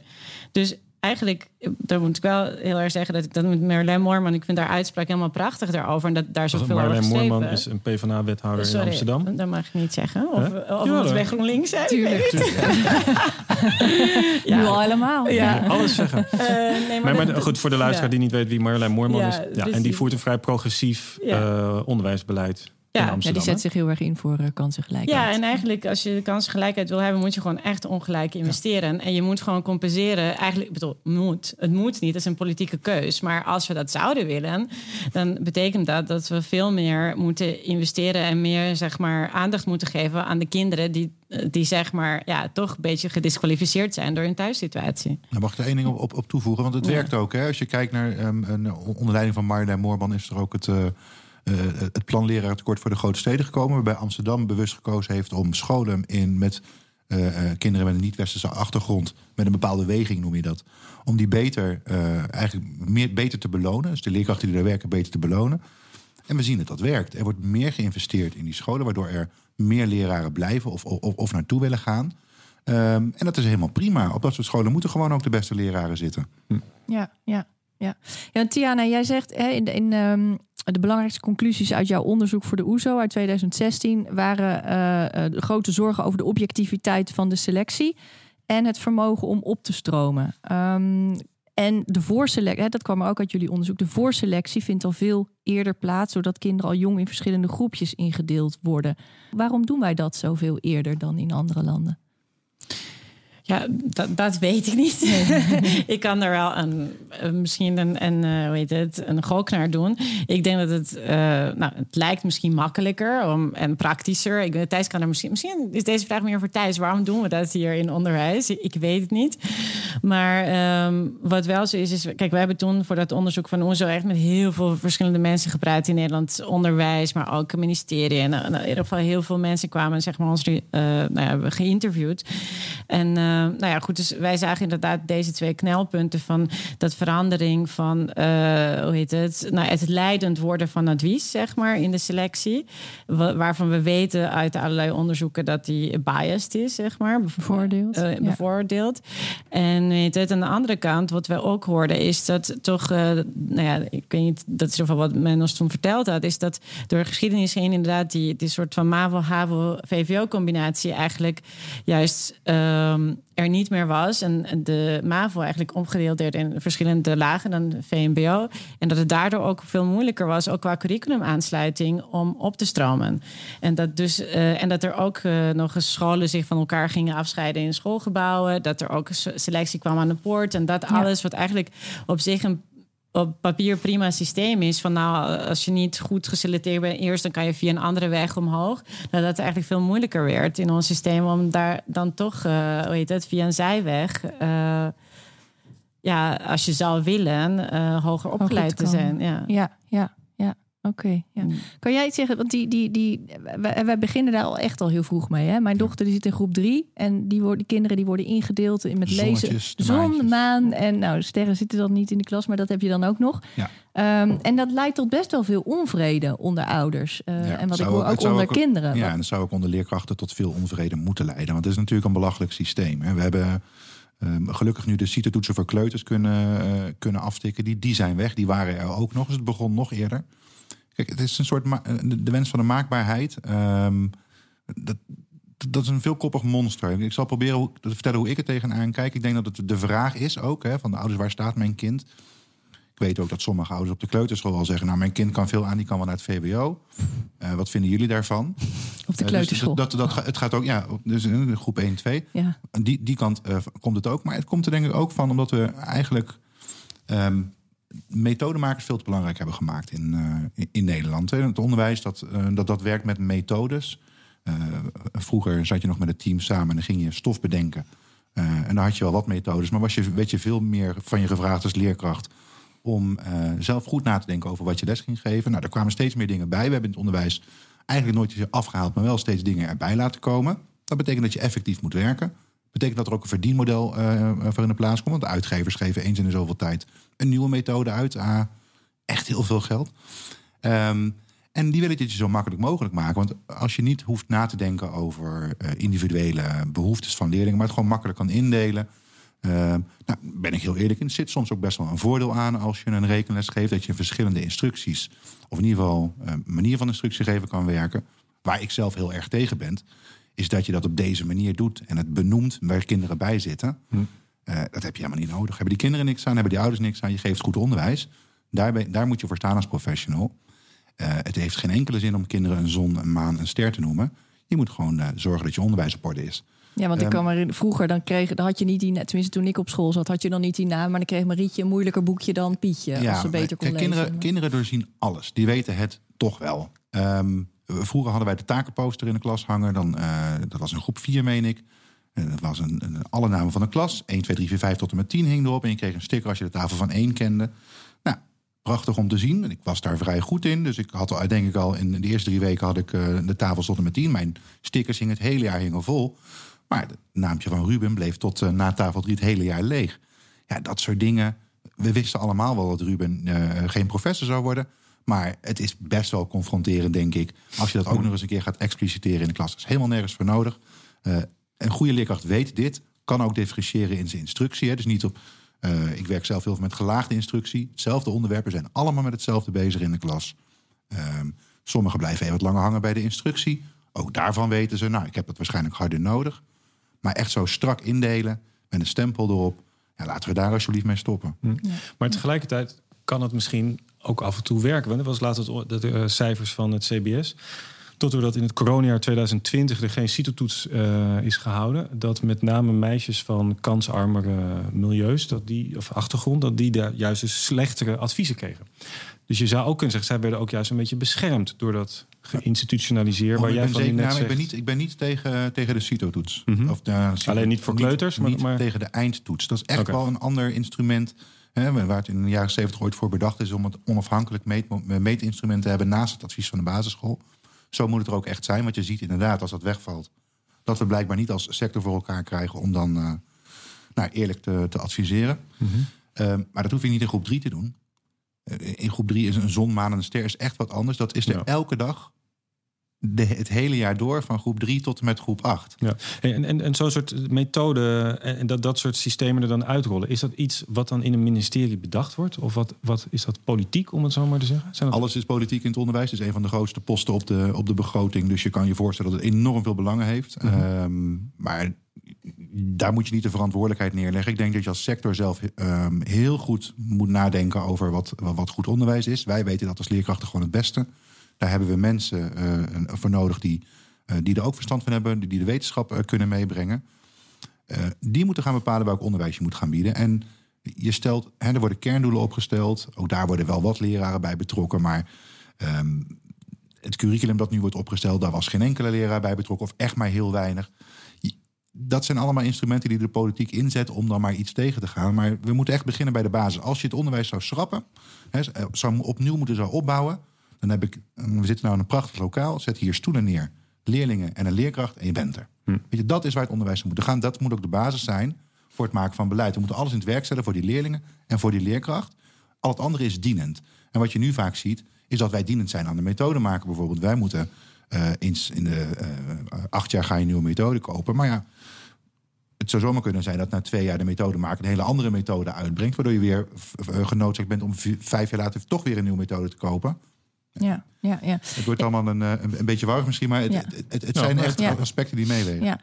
Dus eigenlijk, daar moet ik wel heel erg zeggen dat ik dat met Marjolein Moorman, ik vind haar uitspraak helemaal prachtig daarover. En dat daar zoveel over geschreven. Moorman is een PvdA-wethouder in Amsterdam. Dat mag ik niet zeggen. Of, huh? of ja, het bij GroenLinks zijn. Tuurlijk. [laughs] ja. Nu al helemaal. Ja. ja. alles zeggen. Uh, [laughs] nee, maar, maar, maar, goed, voor de luisteraar ja. die niet weet wie Marjolein Moorman is. Ja, en die voert een vrij progressief uh, onderwijsbeleid. Ja, ja, die zet zich heel erg in voor uh, kansengelijkheid. Ja, en eigenlijk als je kansengelijkheid wil hebben, moet je gewoon echt ongelijk investeren. Ja. En je moet gewoon compenseren. Eigenlijk, bedoel, moet. Het moet niet, dat is een politieke keus. Maar als we dat zouden willen, dan betekent dat dat we veel meer moeten investeren en meer zeg maar aandacht moeten geven aan de kinderen die die zeg maar ja, toch een beetje gedisqualificeerd zijn door hun thuissituatie. Nou, mag ik er één ding op, op, op toevoegen? Want het ja. werkt ook. Hè? Als je kijkt naar um, een onder leiding van Marjolein Moorman is er ook het. Uh, het plan lerarentekort voor de grote steden gekomen. Waarbij Amsterdam bewust gekozen heeft om scholen in met uh, uh, kinderen met een niet-westerse achtergrond, met een bepaalde weging noem je dat, om die beter, eigenlijk meer, beter te belonen. Dus de leerkrachten die daar werken, beter te belonen. En we zien dat dat werkt. Er wordt meer geïnvesteerd in die scholen, waardoor er meer leraren blijven of, of, of naartoe willen gaan. Um, en dat is helemaal prima. Op dat soort scholen moeten gewoon ook de beste leraren zitten. Hm. Ja, ja. Ja, ja Tiana, jij zegt hè, in, in um, de belangrijkste conclusies uit jouw onderzoek voor de OESO uit 2016 waren uh, de grote zorgen over de objectiviteit van de selectie en het vermogen om op te stromen. Um, en de voorselectie, dat kwam ook uit jullie onderzoek, de voorselectie vindt al veel eerder plaats, zodat kinderen al jong in verschillende groepjes ingedeeld worden. Waarom doen wij dat zoveel eerder dan in andere landen? Ja, dat, dat weet ik niet. [laughs] Ik kan er wel een, misschien een, een, hoe heet het, een gok naar doen. Ik denk dat het, uh, nou, het lijkt misschien makkelijker om, en praktischer. Ik, Thijs kan er misschien, misschien is deze vraag meer voor Thijs. Waarom doen we dat hier in onderwijs? Ik weet het niet. Maar um, wat wel zo is, is, kijk, we hebben toen voor dat onderzoek van ONZO echt met heel veel verschillende mensen gepraat in Nederland. Onderwijs, maar ook ministerie. En uh, in ieder geval heel veel mensen kwamen, zeg maar, ons uh, nou ja, geïnterviewd. En nou ja, goed, dus wij zagen inderdaad deze twee knelpunten van dat verandering van, hoe heet het, nou, het leidend worden van advies, zeg maar, in de selectie. Waarvan we weten uit allerlei onderzoeken dat die biased is, zeg maar. Bevoordeeld. Uh, bevoordeeld. En weet het, aan de andere kant, wat we ook hoorden, is dat toch, uh, nou ja, ik weet niet, dat is van wat men ons toen verteld had, is dat door de geschiedenis heen inderdaad die, die soort van MAVO-HAVO-VVO-combinatie eigenlijk juist um, er niet meer was. En de MAVO eigenlijk omgedeeld werd in verschillende lagen dan VMBO. En dat het daardoor ook veel moeilijker was, ook qua curriculumaansluiting, om op te stromen. En dat, dus, uh, en dat er ook uh, nog eens scholen zich van elkaar gingen afscheiden in schoolgebouwen. Dat er ook selectie kwam aan de poort. En dat alles wat eigenlijk op zich een op papier prima systeem is. Van nou, als je niet goed geselecteerd bent eerst, dan kan je via een andere weg omhoog. Dat het eigenlijk veel moeilijker werd in ons systeem om daar dan toch, uh, hoe heet het, via een zijweg. Uh, ja, als je zou willen, uh, hoger opgeleid te zijn. Ja, ja, ja. Oké, ja. Mm. Kan jij iets zeggen, want die, die, die, wij, beginnen daar al echt al heel vroeg mee. Hè? Mijn dochter die zit in groep drie en die, worden, die kinderen die worden ingedeeld in met lezen. Zon, maan en nou, de sterren zitten dan niet in de klas, maar dat heb je dan ook nog. Ja. Um, en dat leidt tot best wel veel onvrede onder ouders. Uh, en wat ik hoor ook onder kinderen. Ja, en dat zou ook onder leerkrachten tot veel onvrede moeten leiden. Want het is natuurlijk een belachelijk systeem. Hè? We hebben um, gelukkig nu de CITE-toetsen voor kleuters kunnen, uh, kunnen aftikken. Die, die zijn weg, die waren er ook nog. Dus het begon nog eerder. Kijk, het is een soort eh, de wens van de maakbaarheid. Um, dat, dat is een veelkoppig monster. Ik zal proberen te vertellen hoe ik er tegenaan kijk. Ik denk dat het de vraag is ook hè, van de ouders, waar staat mijn kind? Ik weet ook dat sommige ouders op de kleuterschool al zeggen... nou, mijn kind kan veel aan, die kan wel naar het VWO. Uh, wat vinden jullie daarvan? Op de kleuterschool? Uh, dus dat, dat, het gaat ook, ja, dus in groep 1, 2. Ja. Die, die kant uh, komt het ook. Maar het komt er denk ik ook van omdat we eigenlijk... Um, methodemakers veel te belangrijk hebben gemaakt in, uh, in Nederland. Het onderwijs dat, uh, dat, dat werkt met methodes. Uh, vroeger zat je nog met het team samen en dan ging je stof bedenken. en dan had je wel wat methodes, maar was je, werd je veel meer van je gevraagd als leerkracht om zelf goed na te denken over wat je les ging geven. Nou, er kwamen steeds meer dingen bij. We hebben in het onderwijs eigenlijk nooit afgehaald, maar wel steeds dingen erbij laten komen. Dat betekent dat je effectief moet werken betekent dat er ook een verdienmodel uh, voor in de plaats komt. Want de uitgevers geven eens in de zoveel tijd een nieuwe methode uit. Ah, echt heel veel geld. Um, en die willen het je zo makkelijk mogelijk maken. Want als je niet hoeft na te denken over uh, individuele behoeftes van leerlingen, maar het gewoon makkelijk kan indelen. Uh, nou, ben ik heel eerlijk in, zit soms ook best wel een voordeel aan als je een rekenles geeft, dat je verschillende instructies, of in ieder geval uh, manier van instructie geven kan werken. Waar ik zelf heel erg tegen ben, is dat je dat op deze manier doet en het benoemt waar kinderen bij zitten. Hm. Uh, dat heb je helemaal niet nodig. Hebben die kinderen niks aan, hebben die ouders niks aan, je geeft goed onderwijs. Daar, daar moet je voor staan als professional. Uh, het heeft geen enkele zin om kinderen een zon, een maan, een ster te noemen. Je moet gewoon uh, zorgen dat je onderwijs op orde is. Ja, want ik kan maar vroeger dan kreeg, dan had je niet die, tenminste toen ik op school zat, had je dan niet die naam, maar dan kreeg Marietje een moeilijker boekje dan Pietje, ja, als ze beter kon kijk, lezen. Kinderen, kinderen doorzien alles. Die weten het toch wel. Um, Vroeger hadden wij de takenposter in de klas hangen. Dan, uh, dat was een groep 4, meen ik. En dat was een, een, alle namen van de klas. 1, 2, 3, 4, 5 tot en met 10 hing erop. En je kreeg een sticker als je de tafel van 1 kende. Nou, prachtig om te zien. Ik was daar vrij goed in. Dus ik had al, denk ik al in de eerste drie weken had ik uh, de tafels tot en met 10. Mijn stickers hingen het hele jaar hingen vol. Maar het naampje van Ruben bleef tot uh, na tafel 3 het hele jaar leeg. Ja, dat soort dingen. We wisten allemaal wel dat Ruben uh, geen professor zou worden. Maar het is best wel confronterend, denk ik. Als je dat ook nog eens een keer gaat expliciteren in de klas. Dat is helemaal nergens voor nodig. Uh, een goede leerkracht weet dit. Kan ook differentiëren in zijn instructie. Hè. Dus niet op. Uh, ik werk zelf heel veel met gelaagde instructie. Hetzelfde onderwerpen zijn allemaal met hetzelfde bezig in de klas. Uh, sommigen blijven even wat langer hangen bij de instructie. Ook daarvan weten ze, nou, ik heb het waarschijnlijk harder nodig. Maar echt zo strak indelen met een stempel erop. Ja, laten we daar alsjeblieft mee stoppen. Hm. Ja. Maar tegelijkertijd kan het misschien ook af en toe werken. Want dat was laatst de uh, cijfers van het CBS. Tot doordat in het coronajaar 2020 er geen CITO-toets uh, is gehouden. Dat met name meisjes van kansarmere milieus, dat die, of achtergrond, dat die daar juist dus slechtere adviezen kregen. Dus je zou ook kunnen zeggen, zij werden ook juist een beetje beschermd door dat geïnstitutionaliseerd. Oh, waar jij van zeker, net nou, zegt. ik ben niet, ik ben niet tegen, tegen de CITO-toets. Mm -hmm. of de, Alleen niet voor kleuters, niet, maar, maar... tegen de eindtoets. Dat is echt okay. wel een ander instrument Hè, waar het in de jaren 70 ooit voor bedacht is om het onafhankelijk meet, meetinstrument te hebben naast het advies van de basisschool. Zo moet het er ook echt zijn, want je ziet inderdaad als dat wegvalt, dat we blijkbaar niet als sector voor elkaar krijgen om dan uh, nou, eerlijk te, te adviseren. Mm maar dat hoef je niet in groep 3 te doen. in groep 3 is een zon, maan en een ster is echt wat anders. Dat is er elke dag de, het hele jaar door, van groep 3 tot en met groep 8. Ja. En, en, en zo'n soort methode en dat, dat soort systemen er dan uitrollen, is dat iets wat dan in een ministerie bedacht wordt? Of wat, wat is dat politiek, om het zo maar te zeggen? Zijn Alles is politiek in het onderwijs. Het is een van de grootste posten op de, op de begroting. Dus je kan je voorstellen dat het enorm veel belangen heeft. Mhm. Ehm, maar daar moet je niet de verantwoordelijkheid neerleggen. Ik denk dat je als sector zelf um, heel goed moet nadenken over wat, wat goed onderwijs is. Wij weten dat als leerkrachten gewoon het beste. Daar hebben we mensen uh, voor nodig die, uh, die er ook verstand van hebben, die de wetenschap uh, kunnen meebrengen. die moeten gaan bepalen welk onderwijs je moet gaan bieden. En je stelt, hè, er worden kerndoelen opgesteld. Ook daar worden wel wat leraren bij betrokken. Maar um, het curriculum dat nu wordt opgesteld, daar was geen enkele leraar bij betrokken, of echt maar heel weinig. Dat zijn allemaal instrumenten die de politiek inzet om dan maar iets tegen te gaan. Maar we moeten echt beginnen bij de basis. Als je het onderwijs zou schrappen, hè, zou opnieuw moeten zou opbouwen dan heb ik, we zitten nou in een prachtig lokaal, zet hier stoelen neer, leerlingen en een leerkracht en je bent er. Hm. Weet je, dat is waar het onderwijs moet gaan. Dat moet ook de basis zijn voor het maken van beleid. We moeten alles in het werk stellen voor die leerlingen en voor die leerkracht. Al het andere is dienend. En wat je nu vaak ziet, is dat wij dienend zijn aan de methode maken. Bijvoorbeeld, wij moeten uh, eens in de uh, acht jaar ga je een nieuwe methode kopen. Maar ja, het zou zomaar kunnen zijn dat na twee jaar de methode maken een hele andere methode uitbrengt. Waardoor je weer genoodzaakt bent om vijf jaar later toch weer een nieuwe methode te kopen. Ja, ja, ja. Het wordt allemaal een, eh, een, een beetje warrig misschien, maar het, het, het, zijn echt aspecten die meewegen. Ja.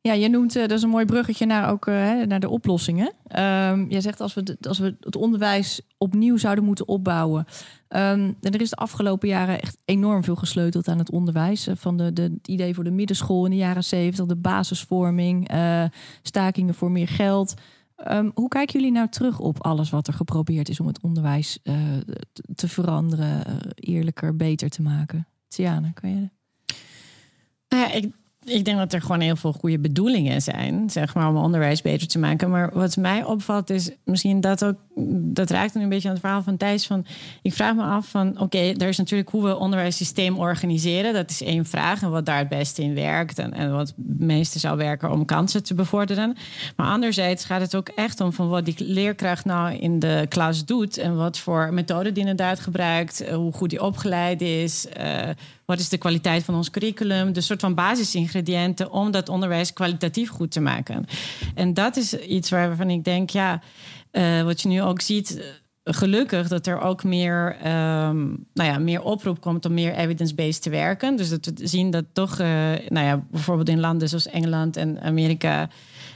Ja, je noemt, uh, dat is een mooi bruggetje naar, ook, uh, naar de oplossingen. Um, jij zegt als we, als we het onderwijs opnieuw zouden moeten opbouwen. Um, en er is de afgelopen jaren echt enorm veel gesleuteld aan het onderwijs. van de, de, het idee voor de middenschool in de jaren zeventig, de basisvorming, uh, stakingen voor meer geld. Um, hoe kijken jullie nou terug op alles wat er geprobeerd is om het onderwijs uh, te veranderen, uh, eerlijker, beter te maken? Tiana, kan je? Nou ja, ik, ik denk dat er gewoon heel veel goede bedoelingen zijn, zeg maar, om onderwijs beter te maken. Maar wat mij opvalt is misschien dat ook, dat raakt dan een beetje aan het verhaal van Thijs. Van, ik vraag me af van, oké, er is natuurlijk hoe we onderwijssysteem organiseren. Dat is één vraag en wat daar het beste in werkt en, wat het meeste zou werken om kansen te bevorderen. Maar anderzijds gaat het ook echt om van wat die leerkracht nou in de klas doet en wat voor methoden die inderdaad gebruikt, eh, hoe goed die opgeleid is. Uh, wat is de kwaliteit van ons curriculum? De soort van basisingrediënten om dat onderwijs kwalitatief goed te maken. En dat is iets waarvan ik denk, ja, uh, wat je nu ook ziet eh, gelukkig dat er ook meer, um, nou ja, meer oproep komt om meer evidence-based te werken. Dus dat we zien dat toch, uh, nou ja, bijvoorbeeld in landen zoals Engeland en Amerika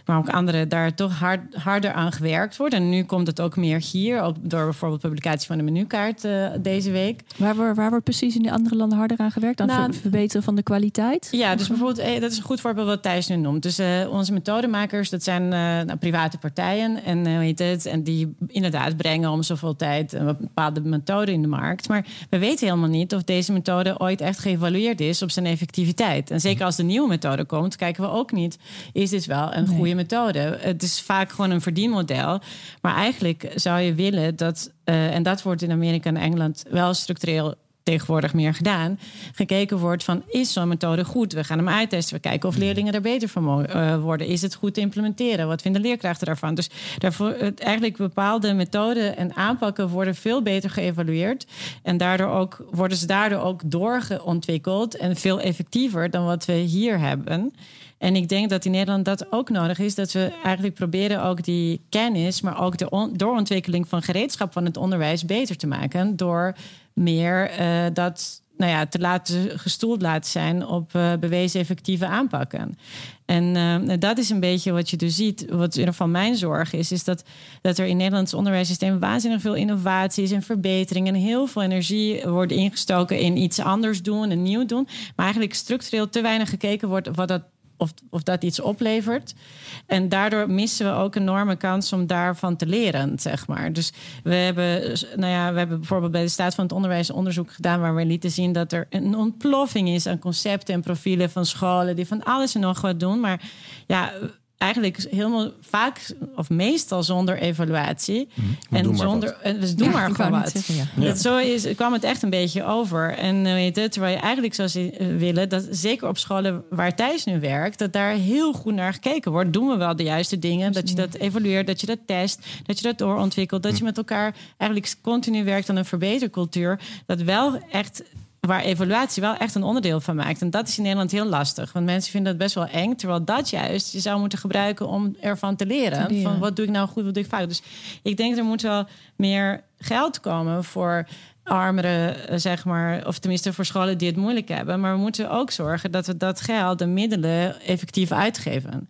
maar ook anderen daar toch hard, harder aan gewerkt wordt. En nu komt het ook meer hier, ook door bijvoorbeeld publicatie van de menukaart uh, deze week. Waar, waar, waar wordt precies in die andere landen harder aan gewerkt? Aan nou, het verbeteren van de kwaliteit? Ja, dus bijvoorbeeld, eh, dat is een goed voorbeeld wat Thijs nu noemt. Dus uh, onze methodemakers, dat zijn uh, nou, private partijen. En, heet het, en die inderdaad brengen om zoveel tijd een bepaalde methode in de markt. Maar we weten helemaal niet of deze methode ooit echt geëvalueerd is op zijn effectiviteit. En zeker als de nieuwe methode komt, kijken we ook niet, is dit wel een goede methode. Het is vaak gewoon een verdienmodel. Maar eigenlijk zou je willen dat, uh, en dat wordt in Amerika en Engeland wel structureel tegenwoordig meer gedaan. Gekeken wordt van, is zo'n methode goed? We gaan hem uittesten. We kijken of leerlingen er beter van uh, worden. Is het goed te implementeren? Wat vinden leerkrachten daarvan? Dus daarvoor, eigenlijk bepaalde methoden en aanpakken worden veel beter geëvalueerd. En daardoor ook, worden ze daardoor ook doorontwikkeld en veel effectiever dan wat we hier hebben. En ik denk dat in Nederland dat ook nodig is. Dat we eigenlijk proberen ook die kennis, maar ook de doorontwikkeling van gereedschap van het onderwijs beter te maken. Door meer uh, dat nou ja, te laten gestoeld laten zijn op uh, bewezen effectieve aanpakken. En uh, dat is een beetje wat je dus ziet. Wat in ieder geval mijn zorg is, is dat, dat er in Nederlands onderwijssysteem waanzinnig veel innovaties en verbeteringen en heel veel energie wordt ingestoken in iets anders doen en nieuw doen. Maar eigenlijk structureel te weinig gekeken wordt wat dat of, of dat iets oplevert. En daardoor missen we ook een enorme kans om daarvan te leren, zeg maar. Dus we hebben, nou ja, we hebben bijvoorbeeld bij de Staat van het Onderwijs onderzoek gedaan waar we lieten zien dat er een ontploffing is aan concepten en profielen van scholen die van alles en nog wat doen. Maar ja, eigenlijk helemaal vaak of meestal zonder evaluatie. doen En zonder. en Dus doe Ja, maar gewoon wat. net zeggen, ja. Ja. Dat zo is, kwam het echt een beetje over. En eh, weet je, terwijl je eigenlijk zou eh, willen dat zeker op scholen waar Thijs nu werkt, dat daar heel goed naar gekeken wordt. Doen we wel de juiste dingen? Dat je dat evalueert, dat je dat test, dat je dat doorontwikkelt, dat je met elkaar eigenlijk continu werkt aan een verbetercultuur. Dat wel echt waar evaluatie wel echt een onderdeel van maakt. En dat is in Nederland heel lastig. Want mensen vinden dat best wel eng. Terwijl dat juist je zou moeten gebruiken om ervan te leren. Te leren. Van wat doe ik nou goed, wat doe ik fout. Dus ik denk er moet wel meer geld komen voor armere, eh, zeg maar, of tenminste voor scholen die het moeilijk hebben. Maar we moeten ook zorgen dat we dat geld, de middelen, effectief uitgeven.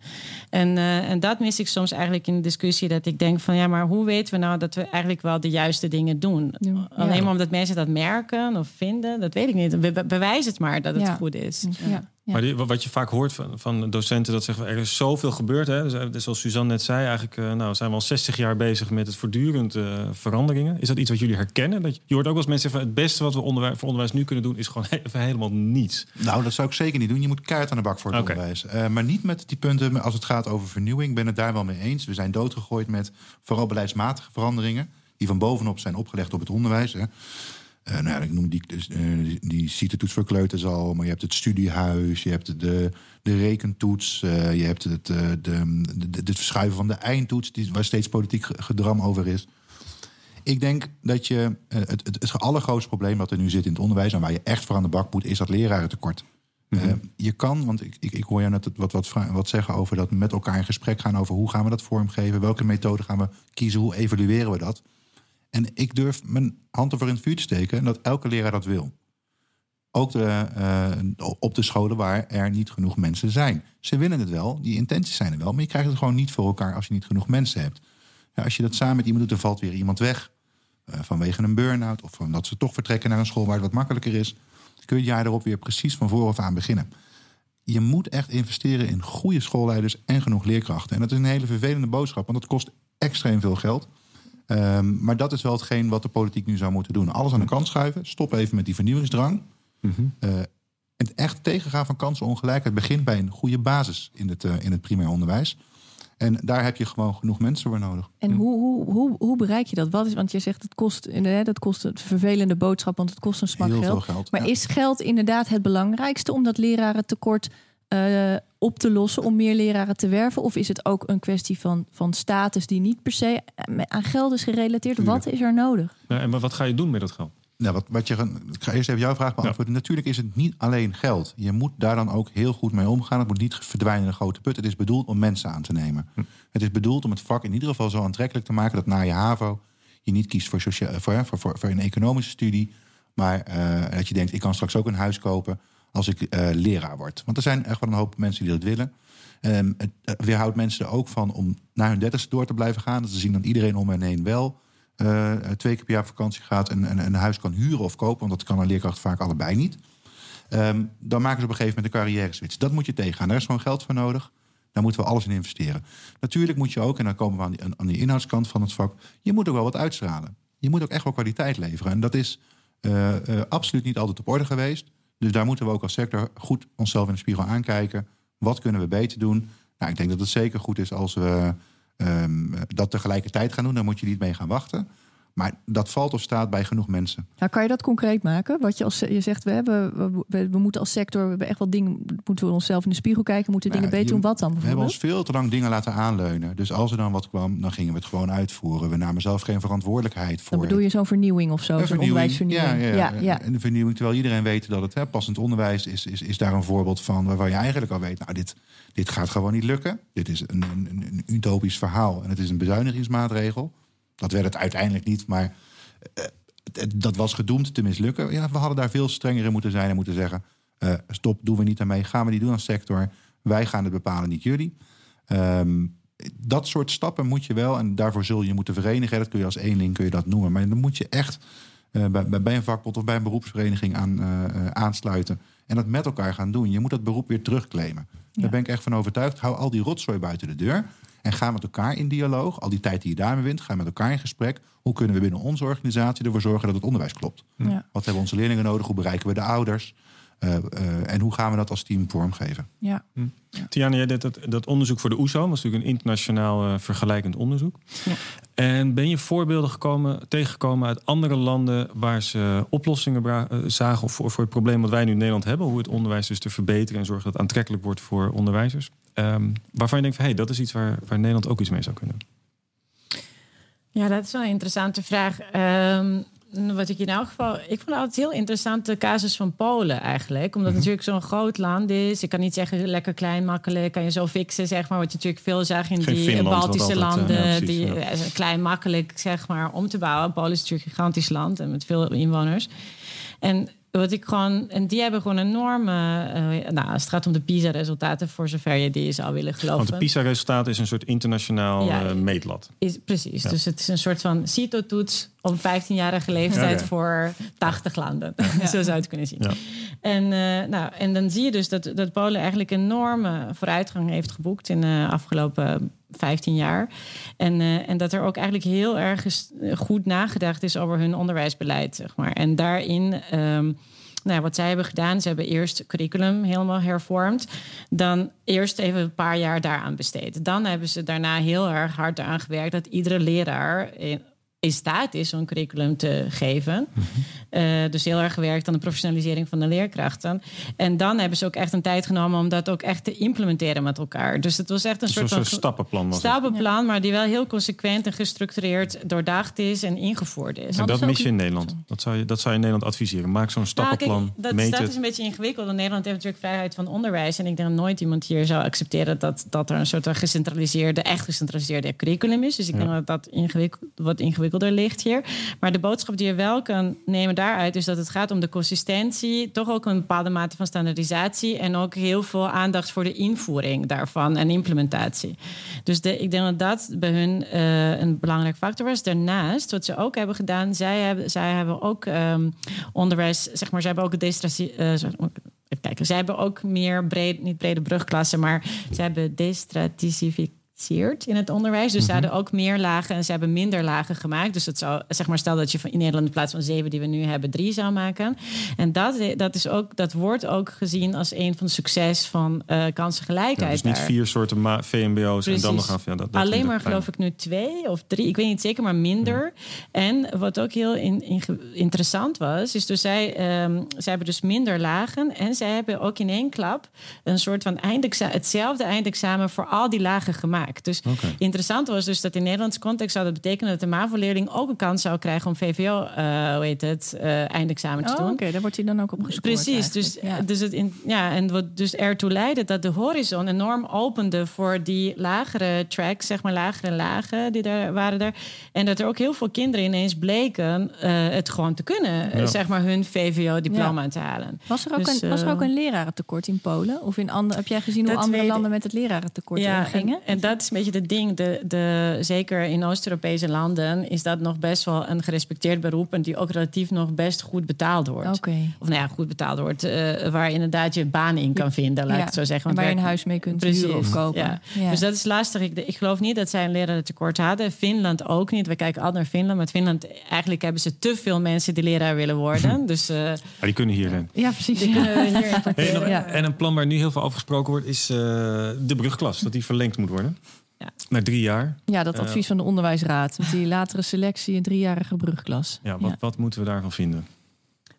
En, eh, en dat mis ik soms eigenlijk in de discussie. Dat ik denk van ja, maar hoe weten we nou dat we eigenlijk wel de juiste dingen doen? Alleen maar omdat mensen dat merken of vinden, dat weet ik niet. Be- be- bewijs het maar dat het Ja. goed is. Ja. Ja. Maar die- wat je vaak hoort van, van docenten, dat zeggen er is zoveel gebeurd. Hè? Dus, eh, zoals Suzanne net zei, eigenlijk eh, nou, zijn we al 60 jaar bezig met het voortdurend eh, veranderingen. Is dat iets wat jullie herkennen? Dat je, je hoort ook wel eens mensen zeggen, het beste wat we onderwijs, voor onderwijs nu kunnen doen, is gewoon [laughs] even helemaal niets. Nou, dat zou ik zeker niet doen. Je moet keihard aan de bak voor het onderwijs. Eh, maar niet met die punten als het gaat over vernieuwing. Ik ben het daar wel mee eens. We zijn doodgegooid met vooral beleidsmatige veranderingen... die van bovenop zijn opgelegd op het onderwijs. Hè. Eh, nou ja, ik noem die, eh, die, CITE-toets voor kleuters al... maar je hebt het studiehuis, je hebt de, de rekentoets... eh, je hebt het, de, de, het verschuiven van de eindtoets... Die, waar steeds politiek ge- gedram over is... Ik denk dat je het, het, het allergrootste probleem wat er nu zit in het onderwijs en waar je echt voor aan de bak moet, is dat lerarentekort. Eh, je kan, want ik, ik, ik hoor jou net wat, wat, wat zeggen over dat met elkaar in gesprek gaan over hoe gaan we dat vormgeven, welke methode gaan we kiezen, hoe evalueren we dat. En ik durf mijn hand ervoor in het vuur te steken dat elke leraar dat wil. Ook de, eh, op de scholen waar er niet genoeg mensen zijn. Ze willen het wel, die intenties zijn er wel, maar je krijgt het gewoon niet voor elkaar als je niet genoeg mensen hebt. Ja, als je dat samen met iemand doet, dan valt weer iemand weg. eh, vanwege een burn-out of omdat ze toch vertrekken naar een school waar het wat makkelijker is. Dan kun je het jaar erop weer precies van vooraf aan beginnen. Je moet echt investeren in goede schoolleiders en genoeg leerkrachten. En dat is een hele vervelende boodschap, want dat kost extreem veel geld. Ehm, maar dat is wel hetgeen wat de politiek nu zou moeten doen. Alles aan de kant schuiven. Stop even met die vernieuwingsdrang. Eh, het echt tegengaan van kansenongelijkheid begint bij een goede basis in het, eh, in het primair onderwijs. En daar heb je gewoon genoeg mensen voor nodig. En hoe, hoe, hoe, hoe bereik je dat? Wat is, want je zegt het kost, inderdaad, dat kost een vervelende boodschap, want het kost een smak Heel geld. veel geld. Maar Ja. is geld inderdaad het belangrijkste om dat lerarentekort eh, op te lossen, om meer leraren te werven? Of is het ook een kwestie van, van status die niet per se aan geld is gerelateerd? Tuurlijk. Wat is er nodig? Nou, en wat ga je doen met dat geld? Nou, wat, wat je, ik ga eerst even jouw vraag beantwoorden. Natuurlijk is het niet alleen geld. Je moet daar dan ook heel goed mee omgaan. Het moet niet verdwijnen in een grote put. Het is bedoeld om mensen aan te nemen. Het is bedoeld om het vak in ieder geval zo aantrekkelijk te maken... dat na je HAVO je niet kiest voor, socia- voor, voor, voor, voor een economische studie... maar eh, dat je denkt, ik kan straks ook een huis kopen als ik eh, leraar word. Want er zijn echt wel een hoop mensen die dat willen. Ehm, het het weerhoudt mensen er ook van om naar hun dertigste door te blijven gaan. Ze zien dat iedereen om hen heen wel eh, twee keer per jaar vakantie gaat... en, en een huis kan huren of kopen. Want dat kan een leerkracht vaak allebei niet. Ehm, dan maken ze op een gegeven moment een carrière switch. Dat moet je tegengaan. Daar is gewoon geld voor nodig. Daar moeten we alles in investeren. Natuurlijk moet je ook, en dan komen we aan die, aan die inhoudskant van het vak... je moet ook wel wat uitstralen. Je moet ook echt wel kwaliteit leveren. En dat is eh, eh, absoluut niet altijd op orde geweest. Dus daar moeten we ook als sector goed onszelf in de spiegel aankijken. Wat kunnen we beter doen? Nou, ik denk dat het zeker goed is als we ehm, dat tegelijkertijd gaan doen. Daar moet je niet mee gaan wachten. Maar dat valt of staat bij genoeg mensen. Nou, kan je dat concreet maken? Wat je, als, je zegt, we, hebben, we, we, moeten als sector, we hebben echt wel dingen, moeten we onszelf in de spiegel kijken, moeten dingen Ja, beter je- doen. Wat dan We hebben ons veel te lang dingen laten aanleunen. Dus als er dan wat kwam, dan gingen we het gewoon uitvoeren. We namen zelf geen verantwoordelijkheid voor. Dan bedoel je zo'n vernieuwing of zo, Een zo'n onderwijsvernieuwing. Ja, ja, ja, ja. En de vernieuwing, terwijl iedereen weet dat het hè, passend onderwijs is, is, is daar een voorbeeld van waarvan je eigenlijk al weet, nou, dit, dit gaat gewoon niet lukken. Dit is een, een, een utopisch verhaal en het is een bezuinigingsmaatregel. Dat werd het uiteindelijk niet, maar eh, dat was gedoemd te mislukken. Ja, we hadden daar veel strenger in moeten zijn en moeten zeggen: eh, stop, doen we niet aan mee, gaan we niet doen als sector. Wij gaan het bepalen, niet jullie. Ehm, dat soort stappen moet je wel, en daarvoor zul je moeten verenigen. Dat kun je als eenling kun je dat noemen. Maar dan moet je echt eh, bij, bij- een vakbond of bij een beroepsvereniging aan, aansluiten. En dat met elkaar gaan doen. Je moet dat beroep weer terugclaimen. Daar ben ik echt van overtuigd. Hou al die rotzooi buiten de deur. En ga met elkaar in dialoog. Al die tijd die je daarmee wint, ga met elkaar in gesprek. Hoe kunnen we binnen onze organisatie ervoor zorgen dat het onderwijs klopt? Ja. Wat hebben onze leerlingen nodig? Hoe bereiken we de ouders? Eh, eh, en hoe gaan we dat als team vormgeven? Ja. Tiana, jij deed dat, dat onderzoek voor de OESO. Dat was natuurlijk een internationaal eh, vergelijkend onderzoek. Ja. En ben je voorbeelden gekomen, tegengekomen uit andere landen... waar ze oplossingen bra- zagen voor, voor het probleem wat wij nu in Nederland hebben... hoe het onderwijs dus te verbeteren en zorgen dat het aantrekkelijk wordt voor onderwijzers? Ehm, waarvan je denkt van, hey, dat is iets waar, waar Nederland ook iets mee zou kunnen. Ja, dat is wel een interessante vraag. Ehm, wat ik in elk geval... Ik vond het altijd heel interessant de casus van Polen eigenlijk. Omdat het natuurlijk zo'n groot land is. Ik kan niet zeggen lekker klein, makkelijk. Kan je zo fixen, zeg maar. Wat je natuurlijk veel zag in Geen die Finland, Baltische altijd, eh, landen. ja, precies, die ja. eh, klein, makkelijk, zeg maar, om te bouwen. Polen is natuurlijk een gigantisch land en met veel inwoners. En wat ik gewoon... En die hebben gewoon enorme... eh, nou, als het gaat om de PISA-resultaten... voor zover je die zou willen geloven. Want de PISA-resultaat is een soort internationaal Ja, eh, meetlat. Is, precies. Ja. Dus het is een soort van CITO-toets op 15-jarige leeftijd voor 80 landen. [laughs] Zo zou je het kunnen zien. En, eh, nou, en dan zie je dus dat, dat Polen eigenlijk enorme vooruitgang heeft geboekt in de afgelopen 15 jaar. En, eh, en dat er ook eigenlijk heel erg ges- goed nagedacht is over hun onderwijsbeleid. Zeg maar. En daarin. ehm, nou, wat zij hebben gedaan, ze hebben eerst curriculum helemaal hervormd. Dan eerst even een paar jaar daaraan besteed. Dan hebben ze daarna heel erg hard aan gewerkt dat iedere leraar in, staat is om een curriculum te geven. Eh, dus heel erg gewerkt aan de professionalisering van de leerkrachten. En dan hebben ze ook echt een tijd genomen om dat ook echt te implementeren met elkaar. Dus het was echt een soort van stappenplan was het. stappenplan, maar die wel heel consequent en gestructureerd doordacht is en ingevoerd is. En dat mis je in Nederland. Dat zou je, dat zou je in Nederland adviseren. Maak zo'n Nou, stappenplan, kijk, dat, meet dat het. is een beetje ingewikkeld. Want Nederland heeft natuurlijk vrijheid van onderwijs. En ik denk dat nooit iemand hier zou accepteren dat, dat er een soort van gecentraliseerde, echt gecentraliseerde curriculum is. Dus ik Ja. denk dat dat ingewikkeld, wat ingewikkelder ligt hier. Maar de boodschap die je wel kan nemen daaruit is dat het gaat om de consistentie, toch ook een bepaalde mate van standaardisatie en ook heel veel aandacht voor de invoering daarvan en implementatie. Dus de, ik denk dat dat bij hun eh, een belangrijk factor was. Daarnaast, wat ze ook hebben gedaan, zij hebben, zij hebben ook ehm, onderwijs, zeg maar, zij hebben ook destratie. eh, even kijken, zij hebben ook meer breed, niet brede brugklassen, maar ze hebben in het onderwijs. Dus ze hadden ook meer lagen en ze hebben minder lagen gemaakt. Dus het zou, zeg maar, stel dat je van in Nederland in plaats van zeven die we nu hebben, drie zou maken. En dat, dat, is ook, dat wordt ook gezien als een van de succes van eh kansengelijkheid. Ja, dus niet daar. vier soorten VMBO's en dan nog af. Ja, dat, dat Alleen maar geloof ik nu twee of drie. Ik weet niet zeker, maar minder. En wat ook heel in- in- interessant was, is dus zij, zij hebben dus minder lagen. En zij hebben ook in één klap een soort van eindexamen, hetzelfde eindexamen voor al die lagen gemaakt. Dus interessant was dus dat in Nederlandse context zou dat betekenen dat de MAVO-leerling ook een kans zou krijgen om VVO, eh hoe heet het, eh, eindexamen te Oh, doen. Oké, daar wordt hij dan ook op gescoord. Precies, dus. Ja. dus, het in, ja, en wat dus ertoe leidde dat de horizon enorm opende voor die lagere tracks, zeg maar lagere lagen die daar waren er. En dat er ook heel veel kinderen ineens bleken eh, het gewoon te kunnen, eh, Ja. zeg maar hun VVO-diploma te halen. Was er, ook Dus, een, was er ook eh, een lerarentekort in Polen? Of in andere, heb jij gezien hoe andere weet landen met het lerarentekort Ja, eh, gingen? En, en dat is een beetje het ding. De, de, zeker in Oost-Europese landen is dat nog best wel een gerespecteerd beroep en die ook relatief nog best goed betaald wordt. Oké. Of nou ja, goed betaald wordt, eh, waar inderdaad je baan in kan vinden, laat ik het zo zeggen. En Want waar je een huis mee kunt Precies, huren of kopen. ja. Ja. Dus dat is lastig. Ik, ik geloof niet dat zij een lerarentekort hadden. Finland ook niet. We kijken altijd naar Finland. Maar Finland, eigenlijk hebben ze te veel mensen die leraar willen worden. [laughs] Dus eh, Ja, die kunnen hierheen. ja, precies. die [laughs] ja. kunnen we hier Hey, importeren. nog- Ja. En een plan waar nu heel veel over gesproken wordt is eh, de brugklas. Dat die verlengd moet worden. Ja. Naar drie jaar. Ja, dat Eh, advies van de onderwijsraad. Met die latere selectie, een driejarige brugklas. Ja, wat, wat moeten we daarvan vinden?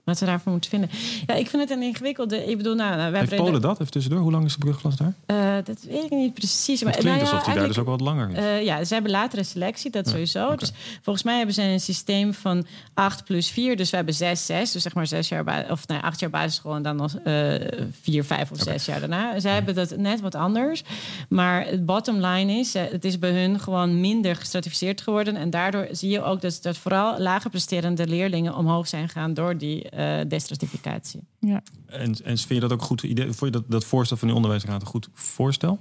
Wat we daarvoor moeten vinden. Ja, ik vind het een ingewikkelde... Ik bedoel, nou, nou, wij Heeft Polen dat? Even tussendoor. Hoe lang is de brugklas daar? Eh, dat weet ik niet precies. Maar Het klinkt nou ja, alsof die daar dus ook wat langer is. Eh, ja, ze hebben latere selectie, dat Ja, sowieso. Dus volgens mij hebben ze een systeem van 8 plus 4. Dus we hebben 6, 6. Dus zeg maar 6 jaar of nee, 8 jaar basisschool en dan nog eh 4, 5 of 6 jaar daarna. Zij hebben dat net wat anders. Maar het bottom line is, eh, het is bij hun gewoon minder gestratificeerd geworden. En daardoor zie je ook dat, dat vooral lager presterende leerlingen omhoog zijn gegaan door die eh destratificatie. Ja. En, en vind je dat ook een goed idee? Vond je dat, dat voorstel van de onderwijsraad een goed voorstel?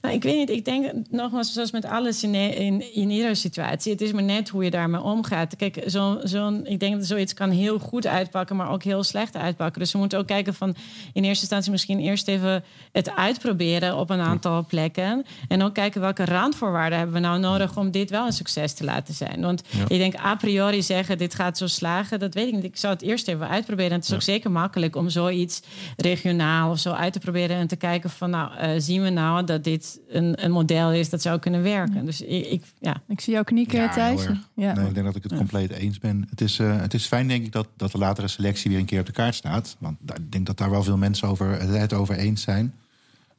Nou, ik weet niet. Ik denk nogmaals, zoals met alles in, in, in iedere situatie. Het is maar net hoe je daarmee omgaat. Kijk, zo'n, zo'n, ik denk dat zoiets kan heel goed uitpakken, maar ook heel slecht uitpakken. Dus we moeten ook kijken van in eerste instantie misschien eerst even het uitproberen op een aantal plekken. En ook kijken welke randvoorwaarden hebben we nou nodig om dit wel een succes te laten zijn. Want ik denk a priori zeggen dit gaat zo slagen, dat weet ik niet. Ik zou het eerst even uitproberen. En het is ook zeker makkelijk om zoiets regionaal of zo uit te proberen en te kijken van nou, uh, zien we nou dat dit een, een model is dat zou kunnen werken. Dus ik, ik, ja. ik zie jou knikken, ja, Thijs. Ja. Nee, ik denk dat ik het compleet eens ben. Het is, uh, het is fijn, denk ik, dat, dat de latere selectie weer een keer op de kaart staat. Want ik denk dat daar wel veel mensen over, het over eens zijn.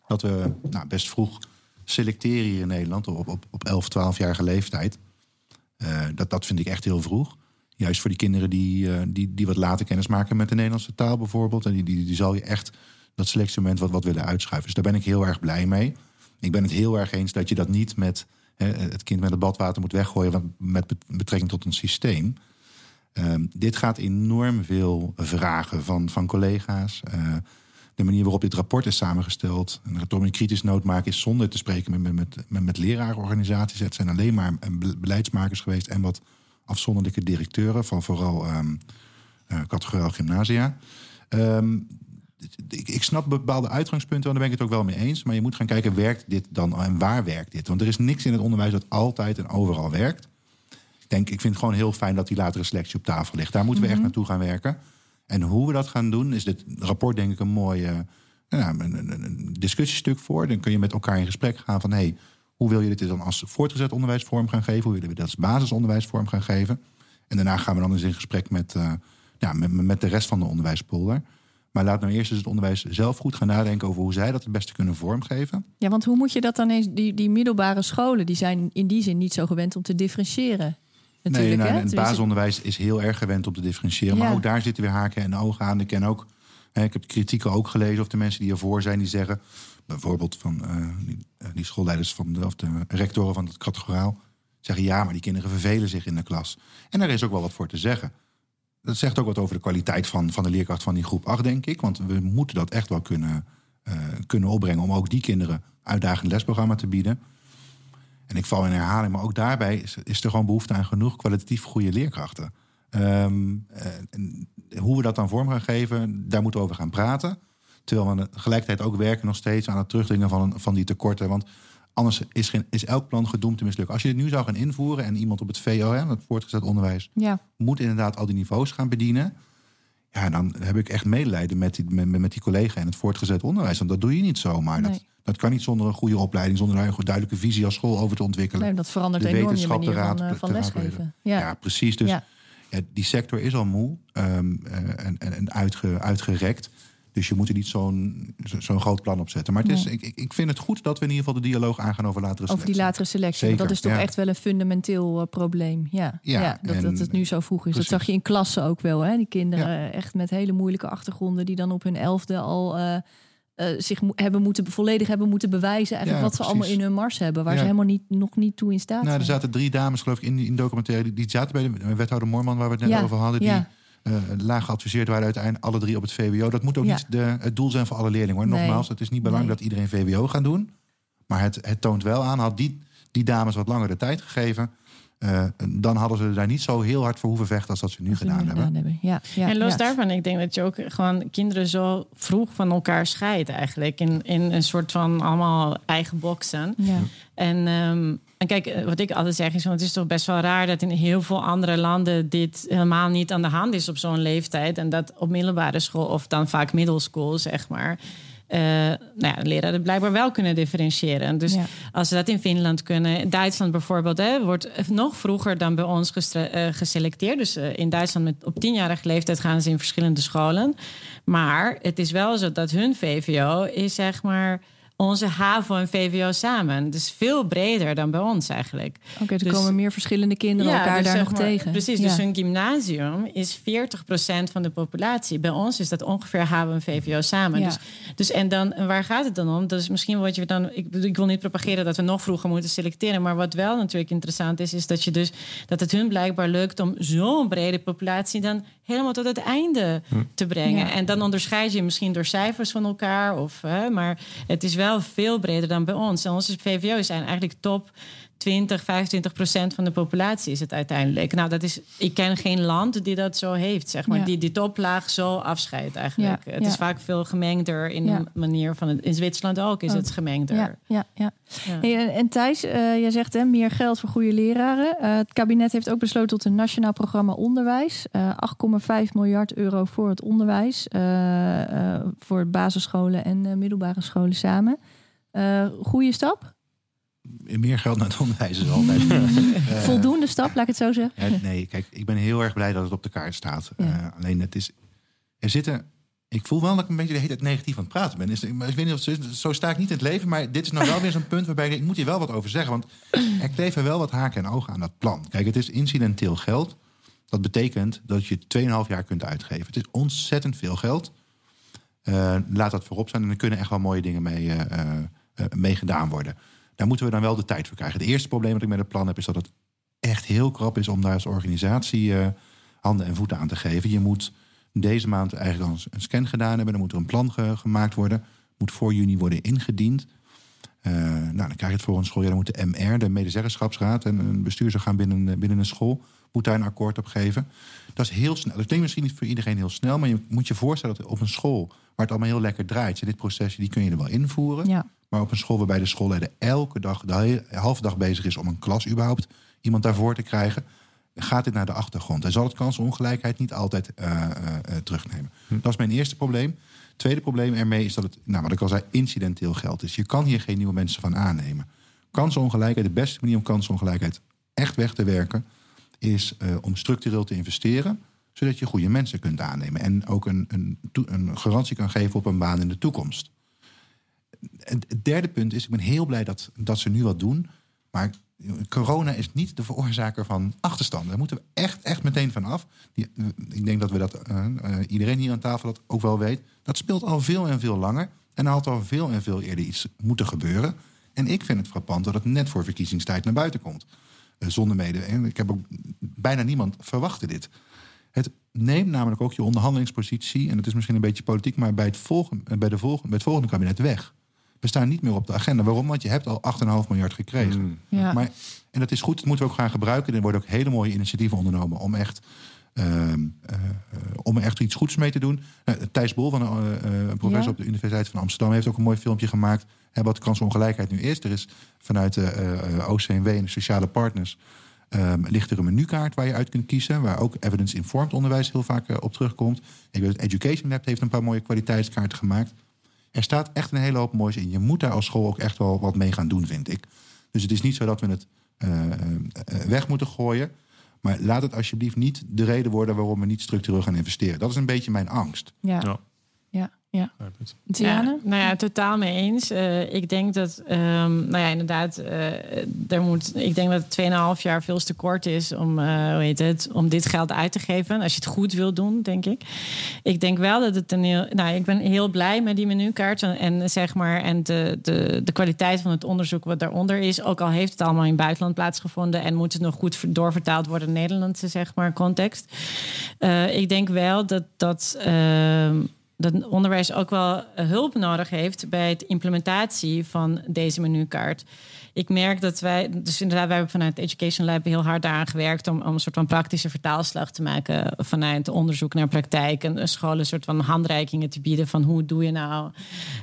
Dat we nou, best vroeg selecteren hier in Nederland op, op, op 11, 12-jarige leeftijd. Uh, dat, dat vind ik echt heel vroeg. Juist voor die kinderen die, uh, die, die wat later kennis maken met de Nederlandse taal bijvoorbeeld. En die, die, die zal je echt dat selectiemoment wat, wat willen uitschuiven. Dus daar ben ik heel erg blij mee. Ik ben het heel erg eens dat je dat niet met hè, het kind met het badwater moet weggooien met betrekking tot een systeem. Um, dit gaat enorm veel vragen van, van collega's. Uh, de manier waarop dit rapport is samengesteld. En dat een kritisch noot maken is zonder te spreken met, met, met, met lerarenorganisaties. Het zijn alleen maar beleidsmakers geweest en wat afzonderlijke directeuren van vooral um, uh, gymnasia. Um, ik, ik, snap bepaalde uitgangspunten, want daar ben ik het ook wel mee eens. Maar je moet gaan kijken, werkt dit dan en waar werkt dit? Want er is niks in het onderwijs dat altijd en overal werkt. Ik denk, ik vind het gewoon heel fijn dat die latere selectie op tafel ligt. Daar moeten we echt mhm. naartoe gaan werken. En hoe we dat gaan doen, is dit rapport denk ik een mooi uh, een, een, een, discussiestuk voor. Dan kun je met elkaar in gesprek gaan van... Hey, hoe wil je dit dan als voortgezet onderwijs vorm gaan geven? Hoe willen we dit als basisonderwijs vorm gaan geven? En daarna gaan we dan eens in gesprek met, uh, ja, met, met de rest van de onderwijspolder. Maar laat nou eerst eens het onderwijs zelf goed gaan nadenken over hoe zij dat het beste kunnen vormgeven. Ja, want hoe moet je dat dan eens, die, die middelbare scholen, die zijn in die zin niet zo gewend om te differentiëren. Nee, nou, het basisonderwijs is heel erg gewend om te differentiëren. Maar ook daar zitten weer haken en ogen aan. Ik ken ook, hè, ik heb kritieken ook gelezen of de mensen die ervoor zijn, die zeggen, bijvoorbeeld van uh, die, uh, die, schoolleiders van de, of de rectoren van het categoraal, zeggen ja, maar die kinderen vervelen zich in de klas. En daar is ook wel wat voor te zeggen dat zegt ook wat over de kwaliteit van, van de leerkracht van die groep 8, denk ik. Want we moeten dat echt wel kunnen, uh, kunnen opbrengen om ook die kinderen uitdagend lesprogramma te bieden. En ik val in herhaling, maar ook daarbij is, er gewoon behoefte aan genoeg kwalitatief goede leerkrachten. Um, hoe we dat dan vorm gaan geven, daar moeten we over gaan praten. Terwijl we tegelijkertijd ook werken nog steeds aan het terugdringen van, van die tekorten. Want Anders is, geen, is elk plan gedoemd te mislukken. Als je het nu zou gaan invoeren en iemand op het VO, het voortgezet onderwijs, ja. moet inderdaad al die niveaus gaan bedienen. Ja, dan heb ik echt medelijden met die, met, met die collega in het voortgezet onderwijs. Want dat doe je niet zomaar. Dat, dat kan niet zonder een goede opleiding, zonder een duidelijke visie als school over te ontwikkeren. Nee, dat verandert de enorm je manier van, van lesgeven. Ja. ja. precies. Dus ja. die sector is al moe um, en, en, en uitge, uitgerekt. Dus je moet er niet zo'n zo'n groot plan op zetten. Maar het is, ik, ik vind het goed dat we in ieder geval de dialoog aangaan over latere selectie. Over die latere selectie. dat is toch echt wel een fundamenteel uh, probleem. Ja, ja, dat, dat het nu zo vroeg is. Dat zag je in klassen ook wel. Hè? Die kinderen echt met hele moeilijke achtergronden... die dan op hun elfde al... Uh, uh, zich hebben moeten, volledig hebben moeten bewijzen eigenlijk wat ze allemaal in hun mars hebben, waar ze helemaal niet, nog niet toe in staat nou, Er zaten drie dames, geloof ik, in, in documentaire, die, die zaten bij de wethouder Moorman, waar we het net over hadden. Die, uh, laag geadviseerd waren uiteindelijk alle drie op het VWO. Dat moet ook niet de, het doel zijn voor alle leerlingen. Hoor. Nogmaals, het is niet belangrijk dat iedereen VWO gaat doen. Maar het, het toont wel aan, had die, die dames wat langer de tijd gegeven... Uh, dan hadden ze daar niet zo heel hard voor hoeven vechten als dat ze nu gedaan, hebben. Ja, ja, en los daarvan, ik denk dat je ook gewoon kinderen zo vroeg van elkaar scheidt eigenlijk. In, in een soort van allemaal eigen boksen. En um, en kijk, eh, wat ik altijd zeg is, want het is toch best wel raar dat in heel veel andere landen dit helemaal niet aan de hand is op zo'n leeftijd. En dat op middelbare school of dan vaak middelschool, zeg maar. Uh, nou ja, leraren blijkbaar wel kunnen differentiëren. Dus als ze dat in Finland kunnen, Duitsland bijvoorbeeld, hè, wordt nog vroeger dan bij ons uh, geselecteerd. Dus uh, in Duitsland met, op tienjarige leeftijd gaan ze in verschillende scholen. Maar het is wel zo dat hun VVO is zeg maar onze HAVO en VWO samen. Dus veel breder dan bij ons eigenlijk. Oké, er dus, komen meer verschillende kinderen elkaar dus daar nog tegen. Precies, dus een gymnasium is 40% van de populatie. Bij ons is dat ongeveer HAVO en VWO samen. Dus, dus en dan, waar gaat het dan om? Dus misschien wat je dan... Ik, ik wil niet propageren dat we nog vroeger moeten selecteren. Maar wat wel natuurlijk interessant is... is dat, je dus, dat het hun blijkbaar lukt om zo'n brede populatie... dan helemaal tot het einde hm. te brengen. En dan onderscheid je misschien door cijfers van elkaar. Of, hè, maar het is wel wel veel breder dan bij ons. En onze VVO's zijn eigenlijk top 20, 25 procent van de populatie is het uiteindelijk. Nou, dat is, ik ken geen land die dat zo heeft, zeg maar. Ja. Die die toplaag zo afscheidt eigenlijk. Ja, Het ja. is vaak veel gemengder in de manier van het. In Zwitserland ook is Ook. het gemengder. Ja, ja. Hey, en- Thijs, eh, jij zegt hè, meer geld voor goede leraren. Eh, het kabinet heeft ook besloten tot een nationaal programma onderwijs. Eh 8,5 miljard euro voor het onderwijs. eh, eh, voor basisscholen en eh, middelbare scholen samen. Eh goede stap? Meer geld naar het onderwijs is altijd. [laughs] eh, Voldoende stap, laat ik het zo zeggen. Ja, nee, kijk, ik ben heel erg blij dat het op de kaart staat. Ja. Eh, alleen het is. Er zitten. Ik voel wel dat ik een beetje de hele tijd negatief aan het praten ben. Is, maar ik weet niet of het zo sta ik niet in het leven. Maar dit is nou wel weer zo'n punt waarbij ik, moet hier wel wat over zeggen. Want er kleven wel wat haken en ogen aan dat plan. Kijk, het is incidenteel geld. Dat betekent dat je 2,5 jaar kunt uitgeven. Het is ontzettend veel geld. Eh, laat dat voorop zijn. En er kunnen echt wel mooie dingen mee, eh, eh, eh, mee gedaan worden. Daar moeten we dan wel de tijd voor krijgen. Het eerste probleem dat ik met het plan heb... is dat het echt heel krap is om daar als organisatie eh, handen en voeten aan te geven. Je moet deze maand eigenlijk al een scan gedaan hebben. Dan moet er een plan ge- gemaakt worden. Moet voor juni worden ingediend. Eh, nou, dan krijg je het voor een schooljaar. Dan moet de MR, de medezeggenschapsraad... en een bestuursorgaan binnen, binnen een school... moet daar een akkoord op geven. Dat is heel snel. Dat klinkt misschien niet voor iedereen heel snel... maar je moet je voorstellen dat op een school... waar het allemaal heel lekker draait... dit procesje, die kun je er wel invoeren. Ja. Maar op een school waarbij de schoolleider elke dag, de halve dag bezig is om een klas überhaupt iemand daarvoor te krijgen, gaat dit naar de achtergrond. En zal het kansenongelijkheid niet altijd eh, eh, eh, terugnemen. Dat is mijn eerste probleem. Tweede probleem ermee is dat het, nou, wat ik al zei, incidenteel geld is. Je kan hier geen nieuwe mensen van aannemen. Kansenongelijkheid, de beste manier om kansenongelijkheid echt weg te werken, is om structureel te investeren, zodat je goede mensen kunt aannemen. En ook een, een, een garantie kan geven op een baan in de toekomst. Het derde punt is, ik ben heel blij dat, dat ze nu wat doen. Maar corona is niet de veroorzaker van achterstanden. Daar moeten we echt, echt meteen van af. Ik denk dat we dat, eh, eh, iedereen hier aan tafel dat ook wel weet. Dat speelt al veel en veel langer. En er had al veel en veel eerder iets moeten gebeuren. En ik vind het frappant dat het net voor verkiezingstijd naar buiten komt. Eh, zonder mede. Ik heb ook bijna niemand verwachtte dit. Het neemt namelijk ook je onderhandelingspositie, en het is misschien een beetje politiek, maar bij het volgende, bij de volgende, bij het volgende kabinet weg. We staan niet meer op de agenda. Waarom? Want je hebt al 8,5 miljard gekregen. Ja. Maar, en dat is goed, dat moeten we ook gaan gebruiken. Er worden ook hele mooie initiatieven ondernomen om echt, ehm, eh, om er echt iets goeds mee te doen. Eh, Thijs Bol, van, eh, eh, professor Ja. op de Universiteit van Amsterdam, heeft ook een mooi filmpje gemaakt. Hè, wat kansongelijkheid nu is. Er is vanuit de OCMW en de sociale partners. ehm, ligt er een menukaart waar je uit kunt kiezen. Waar ook evidence-informed onderwijs heel vaak op terugkomt. Ik weet, het Education Lab heeft een paar mooie kwaliteitskaarten gemaakt. Er staat echt een hele hoop moois in. Je moet daar als school ook echt wel wat mee gaan doen, vind ik. Dus het is niet zo dat we het eh, eh, eh, weg moeten gooien. Maar laat het alsjeblieft niet de reden worden waarom we niet structureel gaan investeren. Dat is een beetje mijn angst. Ja, Ja. Ja, ja. Ja, nou ja, totaal mee eens. Eh, ik denk dat, ehm, nou ja, inderdaad, eh, er moet, ik denk dat 2,5 jaar veel te kort is om, eh, hoe heet het, om dit geld uit te geven. Als je het goed wil doen, denk ik. Ik denk wel dat het een heel, nou, ik ben heel blij met die menukaart en, en zeg maar, en de, de, de kwaliteit van het onderzoek wat daaronder is. Ook al heeft het allemaal in het buitenland plaatsgevonden en moet het nog goed doorvertaald worden in Nederlandse, zeg maar, context. Eh, ik denk wel dat dat. Dat onderwijs ook wel hulp nodig heeft bij de implementatie van deze menukaart. Ik merk dat wij, dus inderdaad, wij hebben vanuit Education Lab heel hard daaraan gewerkt om, om een soort van praktische vertaalslag te maken vanuit onderzoek naar praktijk en scholen een soort van handreikingen te bieden van hoe doe je nou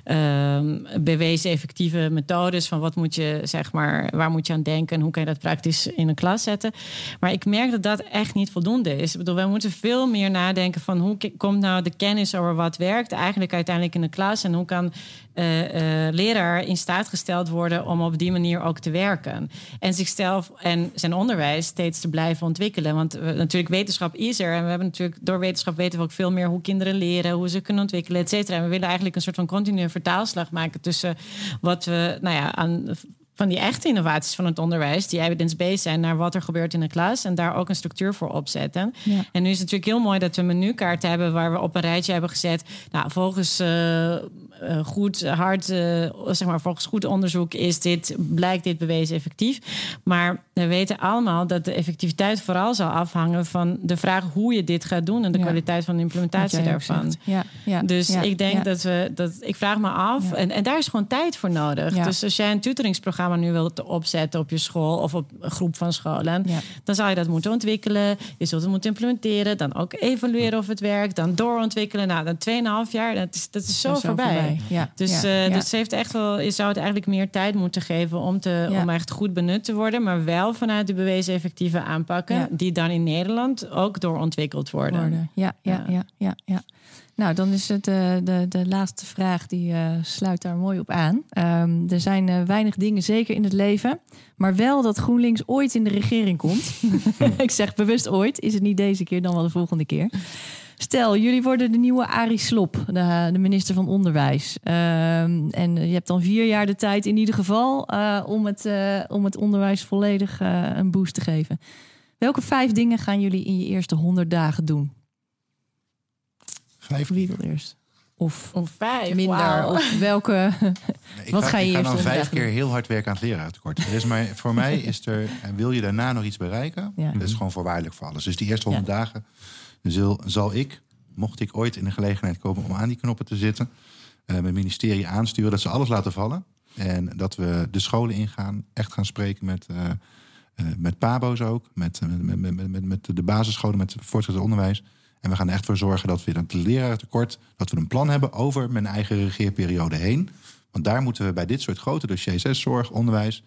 ehm, bewezen effectieve methodes van wat moet je zeg maar waar moet je aan denken en hoe kan je dat praktisch in een klas zetten. Maar ik merk dat dat echt niet voldoende is. Ik bedoel, wij moeten veel meer nadenken van hoe komt nou de kennis over wat werkt eigenlijk uiteindelijk in de klas en hoe kan eh, leraar in staat gesteld worden om op die manier ook te werken. En zichzelf en zijn onderwijs steeds te blijven ontwikkelen. Want we, natuurlijk, wetenschap is er. En we hebben natuurlijk door wetenschap weten we ook veel meer hoe kinderen leren, hoe ze kunnen ontwikkelen, et cetera. En we willen eigenlijk een soort van continue vertaalslag maken tussen wat we, nou ja, aan van die echte innovaties van het onderwijs, die evidence-based zijn, naar wat er gebeurt in de klas en daar ook een structuur voor opzetten. Ja. En nu is het natuurlijk heel mooi dat we een menukaart hebben waar we op een rijtje hebben gezet. Nou, volgens eh, eh, goed, hard, eh, zeg maar, volgens goed onderzoek is dit, blijkt dit bewezen effectief. Maar we weten allemaal dat de effectiviteit vooral zal afhangen van de vraag hoe je dit gaat doen en de Ja. kwaliteit van de implementatie daarvan. zegt. Ja, ja, Dus ik denk dat we dat. Ik vraag me af. En, en daar is gewoon tijd voor nodig. Dus als jij een tutoringsprogramma nu wilt opzetten op je school of op een groep van scholen, Ja. dan zou je dat moeten ontwikkelen. Je zult het moeten implementeren. Dan ook evalueren of het werkt. Dan doorontwikkelen. Nou, dan 2,5 jaar. Dat is, dat is zo, Dat is voorbij. Ja, Dus, ja, eh, dus heeft echt wel, je zou het eigenlijk meer tijd moeten geven om, te, om echt goed benut te worden. Maar wel vanuit de bewezen effectieve aanpakken. Die dan in Nederland ook doorontwikkeld worden. worden. Ja. ja, ja, ja. Nou, dan is het de, de, de laatste vraag, die eh, sluit daar mooi op aan. Ehm, er zijn eh, weinig dingen zeker in het leven, maar wel dat GroenLinks ooit in de regering komt. [laughs] Ik zeg bewust ooit, is het niet deze keer, dan wel de volgende keer. Stel, jullie worden de nieuwe Arie Slop, de, de minister van Onderwijs. Ehm, en je hebt dan vier jaar de tijd in ieder geval eh, om, het, eh, om het onderwijs volledig eh, een boost te geven. Welke vijf dingen gaan jullie in je eerste 100 dagen doen? Vijf Wie wil eerst? Of Of vijf. minder? Of welke? [laughs] Nee, Wat ga je ik ga eerst dan vijf keer heel hard werken aan het leraartekort. Er is maar, voor mij is er, en wil je daarna nog iets bereiken, Ja. dat is gewoon voorwaardelijk voor alles. Dus die eerste honderd dagen zal, zal ik, mocht ik ooit in de gelegenheid komen om aan die knoppen te zitten, eh, mijn ministerie aansturen dat ze alles laten vallen. En dat we de scholen ingaan, echt gaan spreken met, eh, eh, met PABO's ook, met, met, met, met, met, met de basisscholen, met het voortgezet onderwijs. En we gaan er echt voor zorgen dat we dat lerarentekort, dat we een plan hebben over mijn eigen regeerperiode heen. Want daar moeten we bij dit soort grote dossiers, hè, zorg, onderwijs,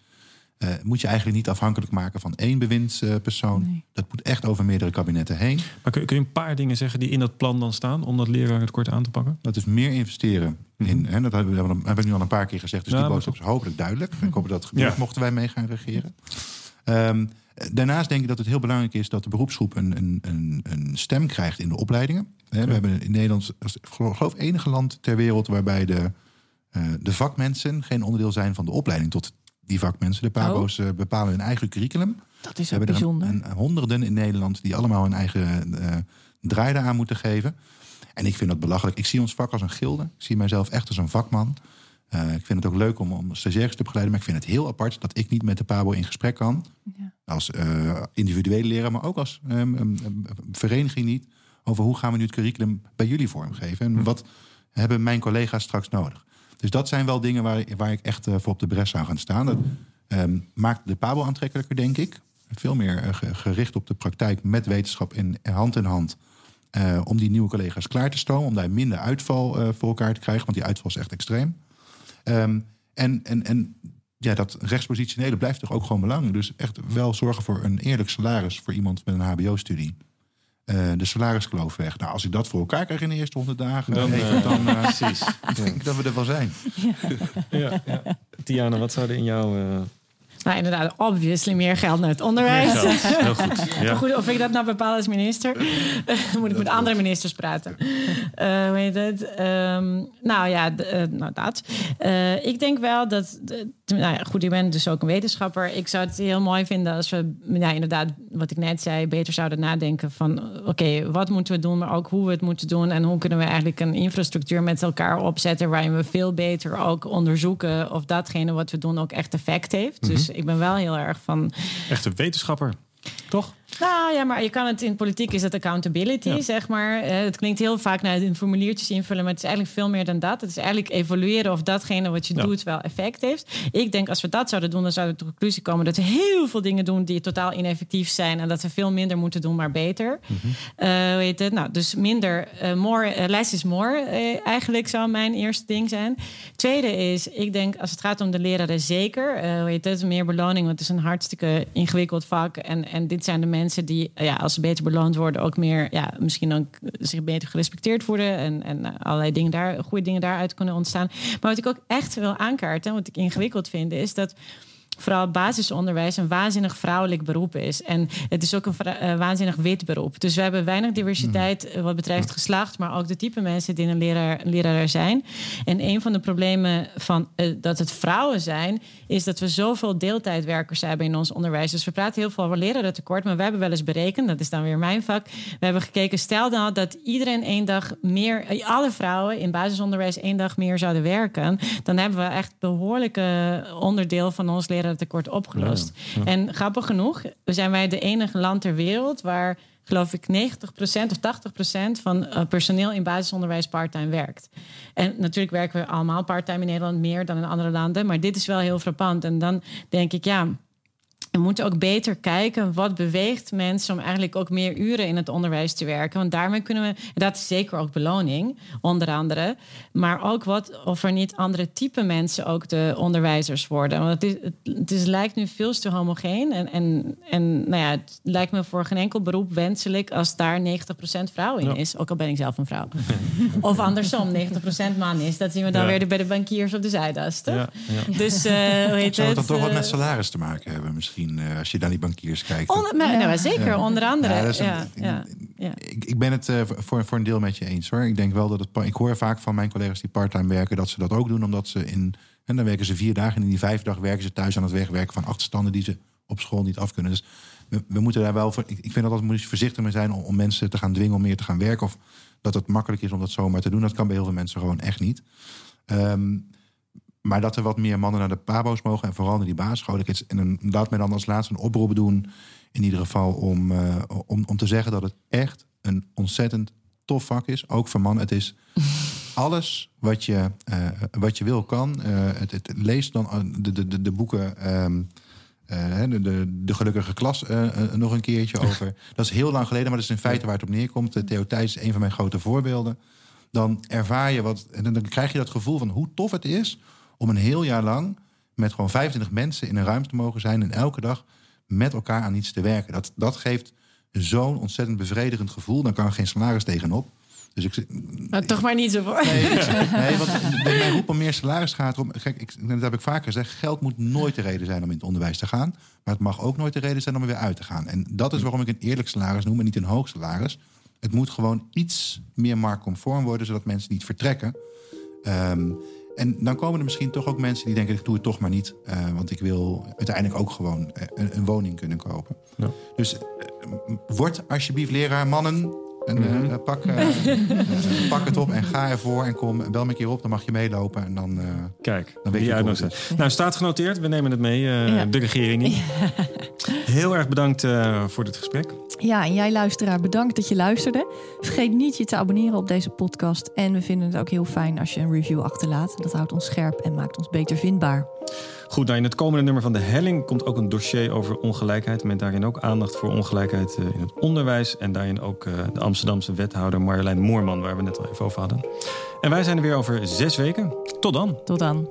eh, moet je eigenlijk niet afhankelijk maken van één bewindspersoon. Nee. Dat moet echt over meerdere kabinetten heen. Maar kun, kun je een paar dingen zeggen die in dat plan dan staan om dat lerarentekort aan te pakken? Dat is meer investeren in. Hè, dat hebben we, heb ik nu al een paar keer gezegd. Dus Ja, die boodschap is hopelijk duidelijk. Ik hoop dat het gebeurt, Ja. mochten wij mee gaan regeren. Ehm, daarnaast denk ik dat het heel belangrijk is dat de beroepsgroep een, een, een, stem krijgt in de opleidingen. We hebben in Nederland, geloof enige land ter wereld waarbij de, eh, de vakmensen geen onderdeel zijn van de opleiding tot die vakmensen. De PABO's eh, bepalen hun eigen curriculum. Dat is ook er bijzonder. een honderden in Nederland die allemaal hun eigen eh draai aan moeten geven. En ik vind dat belachelijk. Ik zie ons vak als een gilde. Ik zie mijzelf echt als een vakman. Eh, ik vind het ook leuk om, om stagiaires te begeleiden. Maar ik vind het heel apart dat ik niet met de PABO in gesprek kan. Ja. Als eh, individuele leraar, maar ook als ehm, ehm, ehm, vereniging niet. Over hoe gaan we nu het curriculum bij jullie vormgeven. En wat hebben mijn collega's straks nodig. Dus dat zijn wel dingen waar, waar ik echt eh, voor op de bres zou gaan staan. Dat ehm, maakt de PABO aantrekkelijker, denk ik. Veel meer ge- gericht op de praktijk met wetenschap in hand in hand. Eh, om die nieuwe collega's klaar te stomen. Om daar minder uitval eh, voor elkaar te krijgen. Want die uitval is echt extreem. Ehm, en, en, en ja, dat rechtspositionele blijft toch ook gewoon belangrijk. Dus echt wel zorgen voor een eerlijk salaris voor iemand met een HBO-studie. Eh, de salariskloof weg. Nou, als ik dat voor elkaar krijg in de eerste honderd dagen, Dan, even, eh, dan [laughs] eh, Precies. [laughs] denk ik dat we er wel zijn. Ja, ja. Tiana, wat zou er in jouw... Nou, inderdaad, obviously meer geld naar het onderwijs. geld? Heel goed. [laughs] Ja. Goed, of ik dat nou bepaal als minister, dan [laughs] moet ik met andere ministers praten. Eh hoe heet het? Ehm, nou ja, eh, nou dat. Eh, ik denk wel dat, nou ja, goed, ik ben dus ook een wetenschapper. Ik zou het heel mooi vinden als we, ja, inderdaad, wat ik net zei, beter zouden nadenken van, oké, wat moeten we doen, maar ook hoe we het moeten doen en hoe kunnen we eigenlijk een infrastructuur met elkaar opzetten waarin we veel beter ook onderzoeken of datgene wat we doen ook echt effect heeft. Dus ik ben wel heel erg van Echte wetenschapper, toch? Nou ja, maar je kan het in politiek is het accountability, Ja. zeg maar. Eh, het klinkt heel vaak naar een formuliertjes invullen, maar het is eigenlijk veel meer dan dat. Het is eigenlijk evalueren of datgene wat je Ja. doet wel effect heeft. Ik denk als we dat zouden doen, dan zouden we tot de conclusie komen dat we heel veel dingen doen die totaal ineffectief zijn en dat we veel minder moeten doen, maar beter. Eh, hoe heet het? Nou, dus minder, eh, more, eh, less is more. eh, eigenlijk zou mijn eerste ding zijn. Tweede is, ik denk als het gaat om de leraren zeker. eh heet het? Meer beloning, want het is een hartstikke ingewikkeld vak. En, en dit zijn de mensen die, eh, ja, als ze beter beloond worden, ook meer, ja, misschien ook zich beter gerespecteerd worden. En, en eh, allerlei dingen daar, goede dingen daaruit kunnen ontstaan. Maar wat ik ook echt wil aankaarten, wat ik ingewikkeld vind, is dat vooral basisonderwijs een waanzinnig vrouwelijk beroep is. En het is ook een eh, waanzinnig wit beroep. Dus we hebben weinig diversiteit eh, wat betreft geslacht, maar ook de type mensen die een leraar, een leraar zijn. En een van de problemen van eh, dat het vrouwen zijn, is dat we zoveel deeltijdwerkers hebben in ons onderwijs. Dus we praten heel veel over lerarentekort, maar we hebben wel eens berekend, dat is dan weer mijn vak. We hebben gekeken, stel dan dat iedereen één dag meer, alle vrouwen in basisonderwijs één dag meer zouden werken, dan hebben we echt behoorlijke onderdeel van ons lerarentekort lerarentekort opgelost. Ja, ja. En grappig genoeg zijn wij de enige land ter wereld waar geloof ik 90% of 80% van uh, personeel in basisonderwijs parttime werkt. En natuurlijk werken we allemaal parttime in Nederland meer dan in andere landen, maar dit is wel heel frappant. En dan denk ik, ja, we moeten ook beter kijken wat beweegt mensen om eigenlijk ook meer uren in het onderwijs te werken. Want daarmee kunnen we, dat is zeker ook beloning, onder andere. Maar ook wat of er niet andere type mensen ook de onderwijzers worden. Want het, is, het, is, lijkt nu veel te homogeen. En, en, en nou ja, het lijkt me voor geen enkel beroep wenselijk als daar 90% vrouw in Ja. is. Ook al ben ik zelf een vrouw. [laughs] of andersom, 90% man is. Dat zien we dan Ja. weer bij de bankiers op de Zuidas. toch? Ja, ja. Dus uh, hoe heet Zou het dan toch wat eh, met salaris te maken hebben misschien, eh, als je naar die bankiers kijkt? Onder, maar, nou, zeker, onder andere. Ja, is. Ik, ik ben het eh, voor, voor een deel met je eens hoor. Ik denk wel dat het. Ik hoor vaak van mijn collega's die parttime werken dat ze dat ook doen, omdat ze in. En dan werken ze vier dagen en in die vijf dag werken ze thuis aan het wegwerken van achterstanden die ze op school niet af kunnen. Dus we, we moeten daar wel voor. Ik, ik vind dat we moet voorzichtig mee zijn om, om mensen te gaan dwingen om meer te gaan werken. Of dat het makkelijk is om dat zomaar te doen. Dat kan bij heel veel mensen gewoon echt niet. Ehm, maar dat er wat meer mannen naar de pabo's mogen en vooral naar die basisscholen. En een- laat mij dan als laatste een oproep doen. In ieder geval om, eh, om, om te zeggen dat het echt een ontzettend tof vak is. Ook voor mannen. Het is [laughs] alles wat je, eh, wat je wil kan. Eh, het, het leest dan de, de, de, boeken. ehm, eh, de, de, de gelukkige klas nog een keertje [laughs] over. Dat is heel lang geleden, maar dat is in feite waar het op neerkomt. Theo Thijs is een van mijn grote voorbeelden. Dan ervaar je wat. En dan krijg je dat gevoel van hoe tof het is om een heel jaar lang met gewoon 25 mensen in een ruimte te mogen zijn en elke dag met elkaar aan iets te werken. Dat, dat geeft zo'n ontzettend bevredigend gevoel. Dan kan er geen salaris tegenop. Dus ik, Maar toch maar niet zo voor. Nee, ik- nee want bij mijn roep om meer salaris gaat om. Kijk, ik, dat heb ik vaker gezegd. Geld moet nooit de reden zijn om in het onderwijs te gaan. Maar het mag ook nooit de reden zijn om er weer uit te gaan. En dat is waarom ik een eerlijk salaris noem en niet een hoog salaris. Het moet gewoon iets meer marktconform worden, zodat mensen niet vertrekken. Ehm, en dan komen er misschien toch ook mensen die denken: ik doe het toch maar niet. eh, want ik wil uiteindelijk ook gewoon eh, een, een woning kunnen kopen. Ja. Dus eh, word alsjeblieft leraar, mannen. En, eh, Mhm. pak, [laughs] pak het op en ga ervoor en kom. Bel me een keer op, dan mag je meelopen. En dan, eh, Kijk, Dan weet die je uitnodiging. het Nou, staat genoteerd. We nemen het mee, eh, Ja. de regering. Heel erg bedankt eh, voor dit gesprek. Ja, en jij luisteraar, bedankt dat je luisterde. Vergeet niet je te abonneren op deze podcast. En we vinden het ook heel fijn als je een review achterlaat. Dat houdt ons scherp en maakt ons beter vindbaar. Goed, nou in het komende nummer van De Helling komt ook een dossier over ongelijkheid. Met daarin ook aandacht voor ongelijkheid eh, in het onderwijs. En daarin ook eh, de Amsterdamse wethouder Marjolein Moorman, waar we net al even over hadden. En wij zijn er weer over zes weken. Tot dan. Tot dan.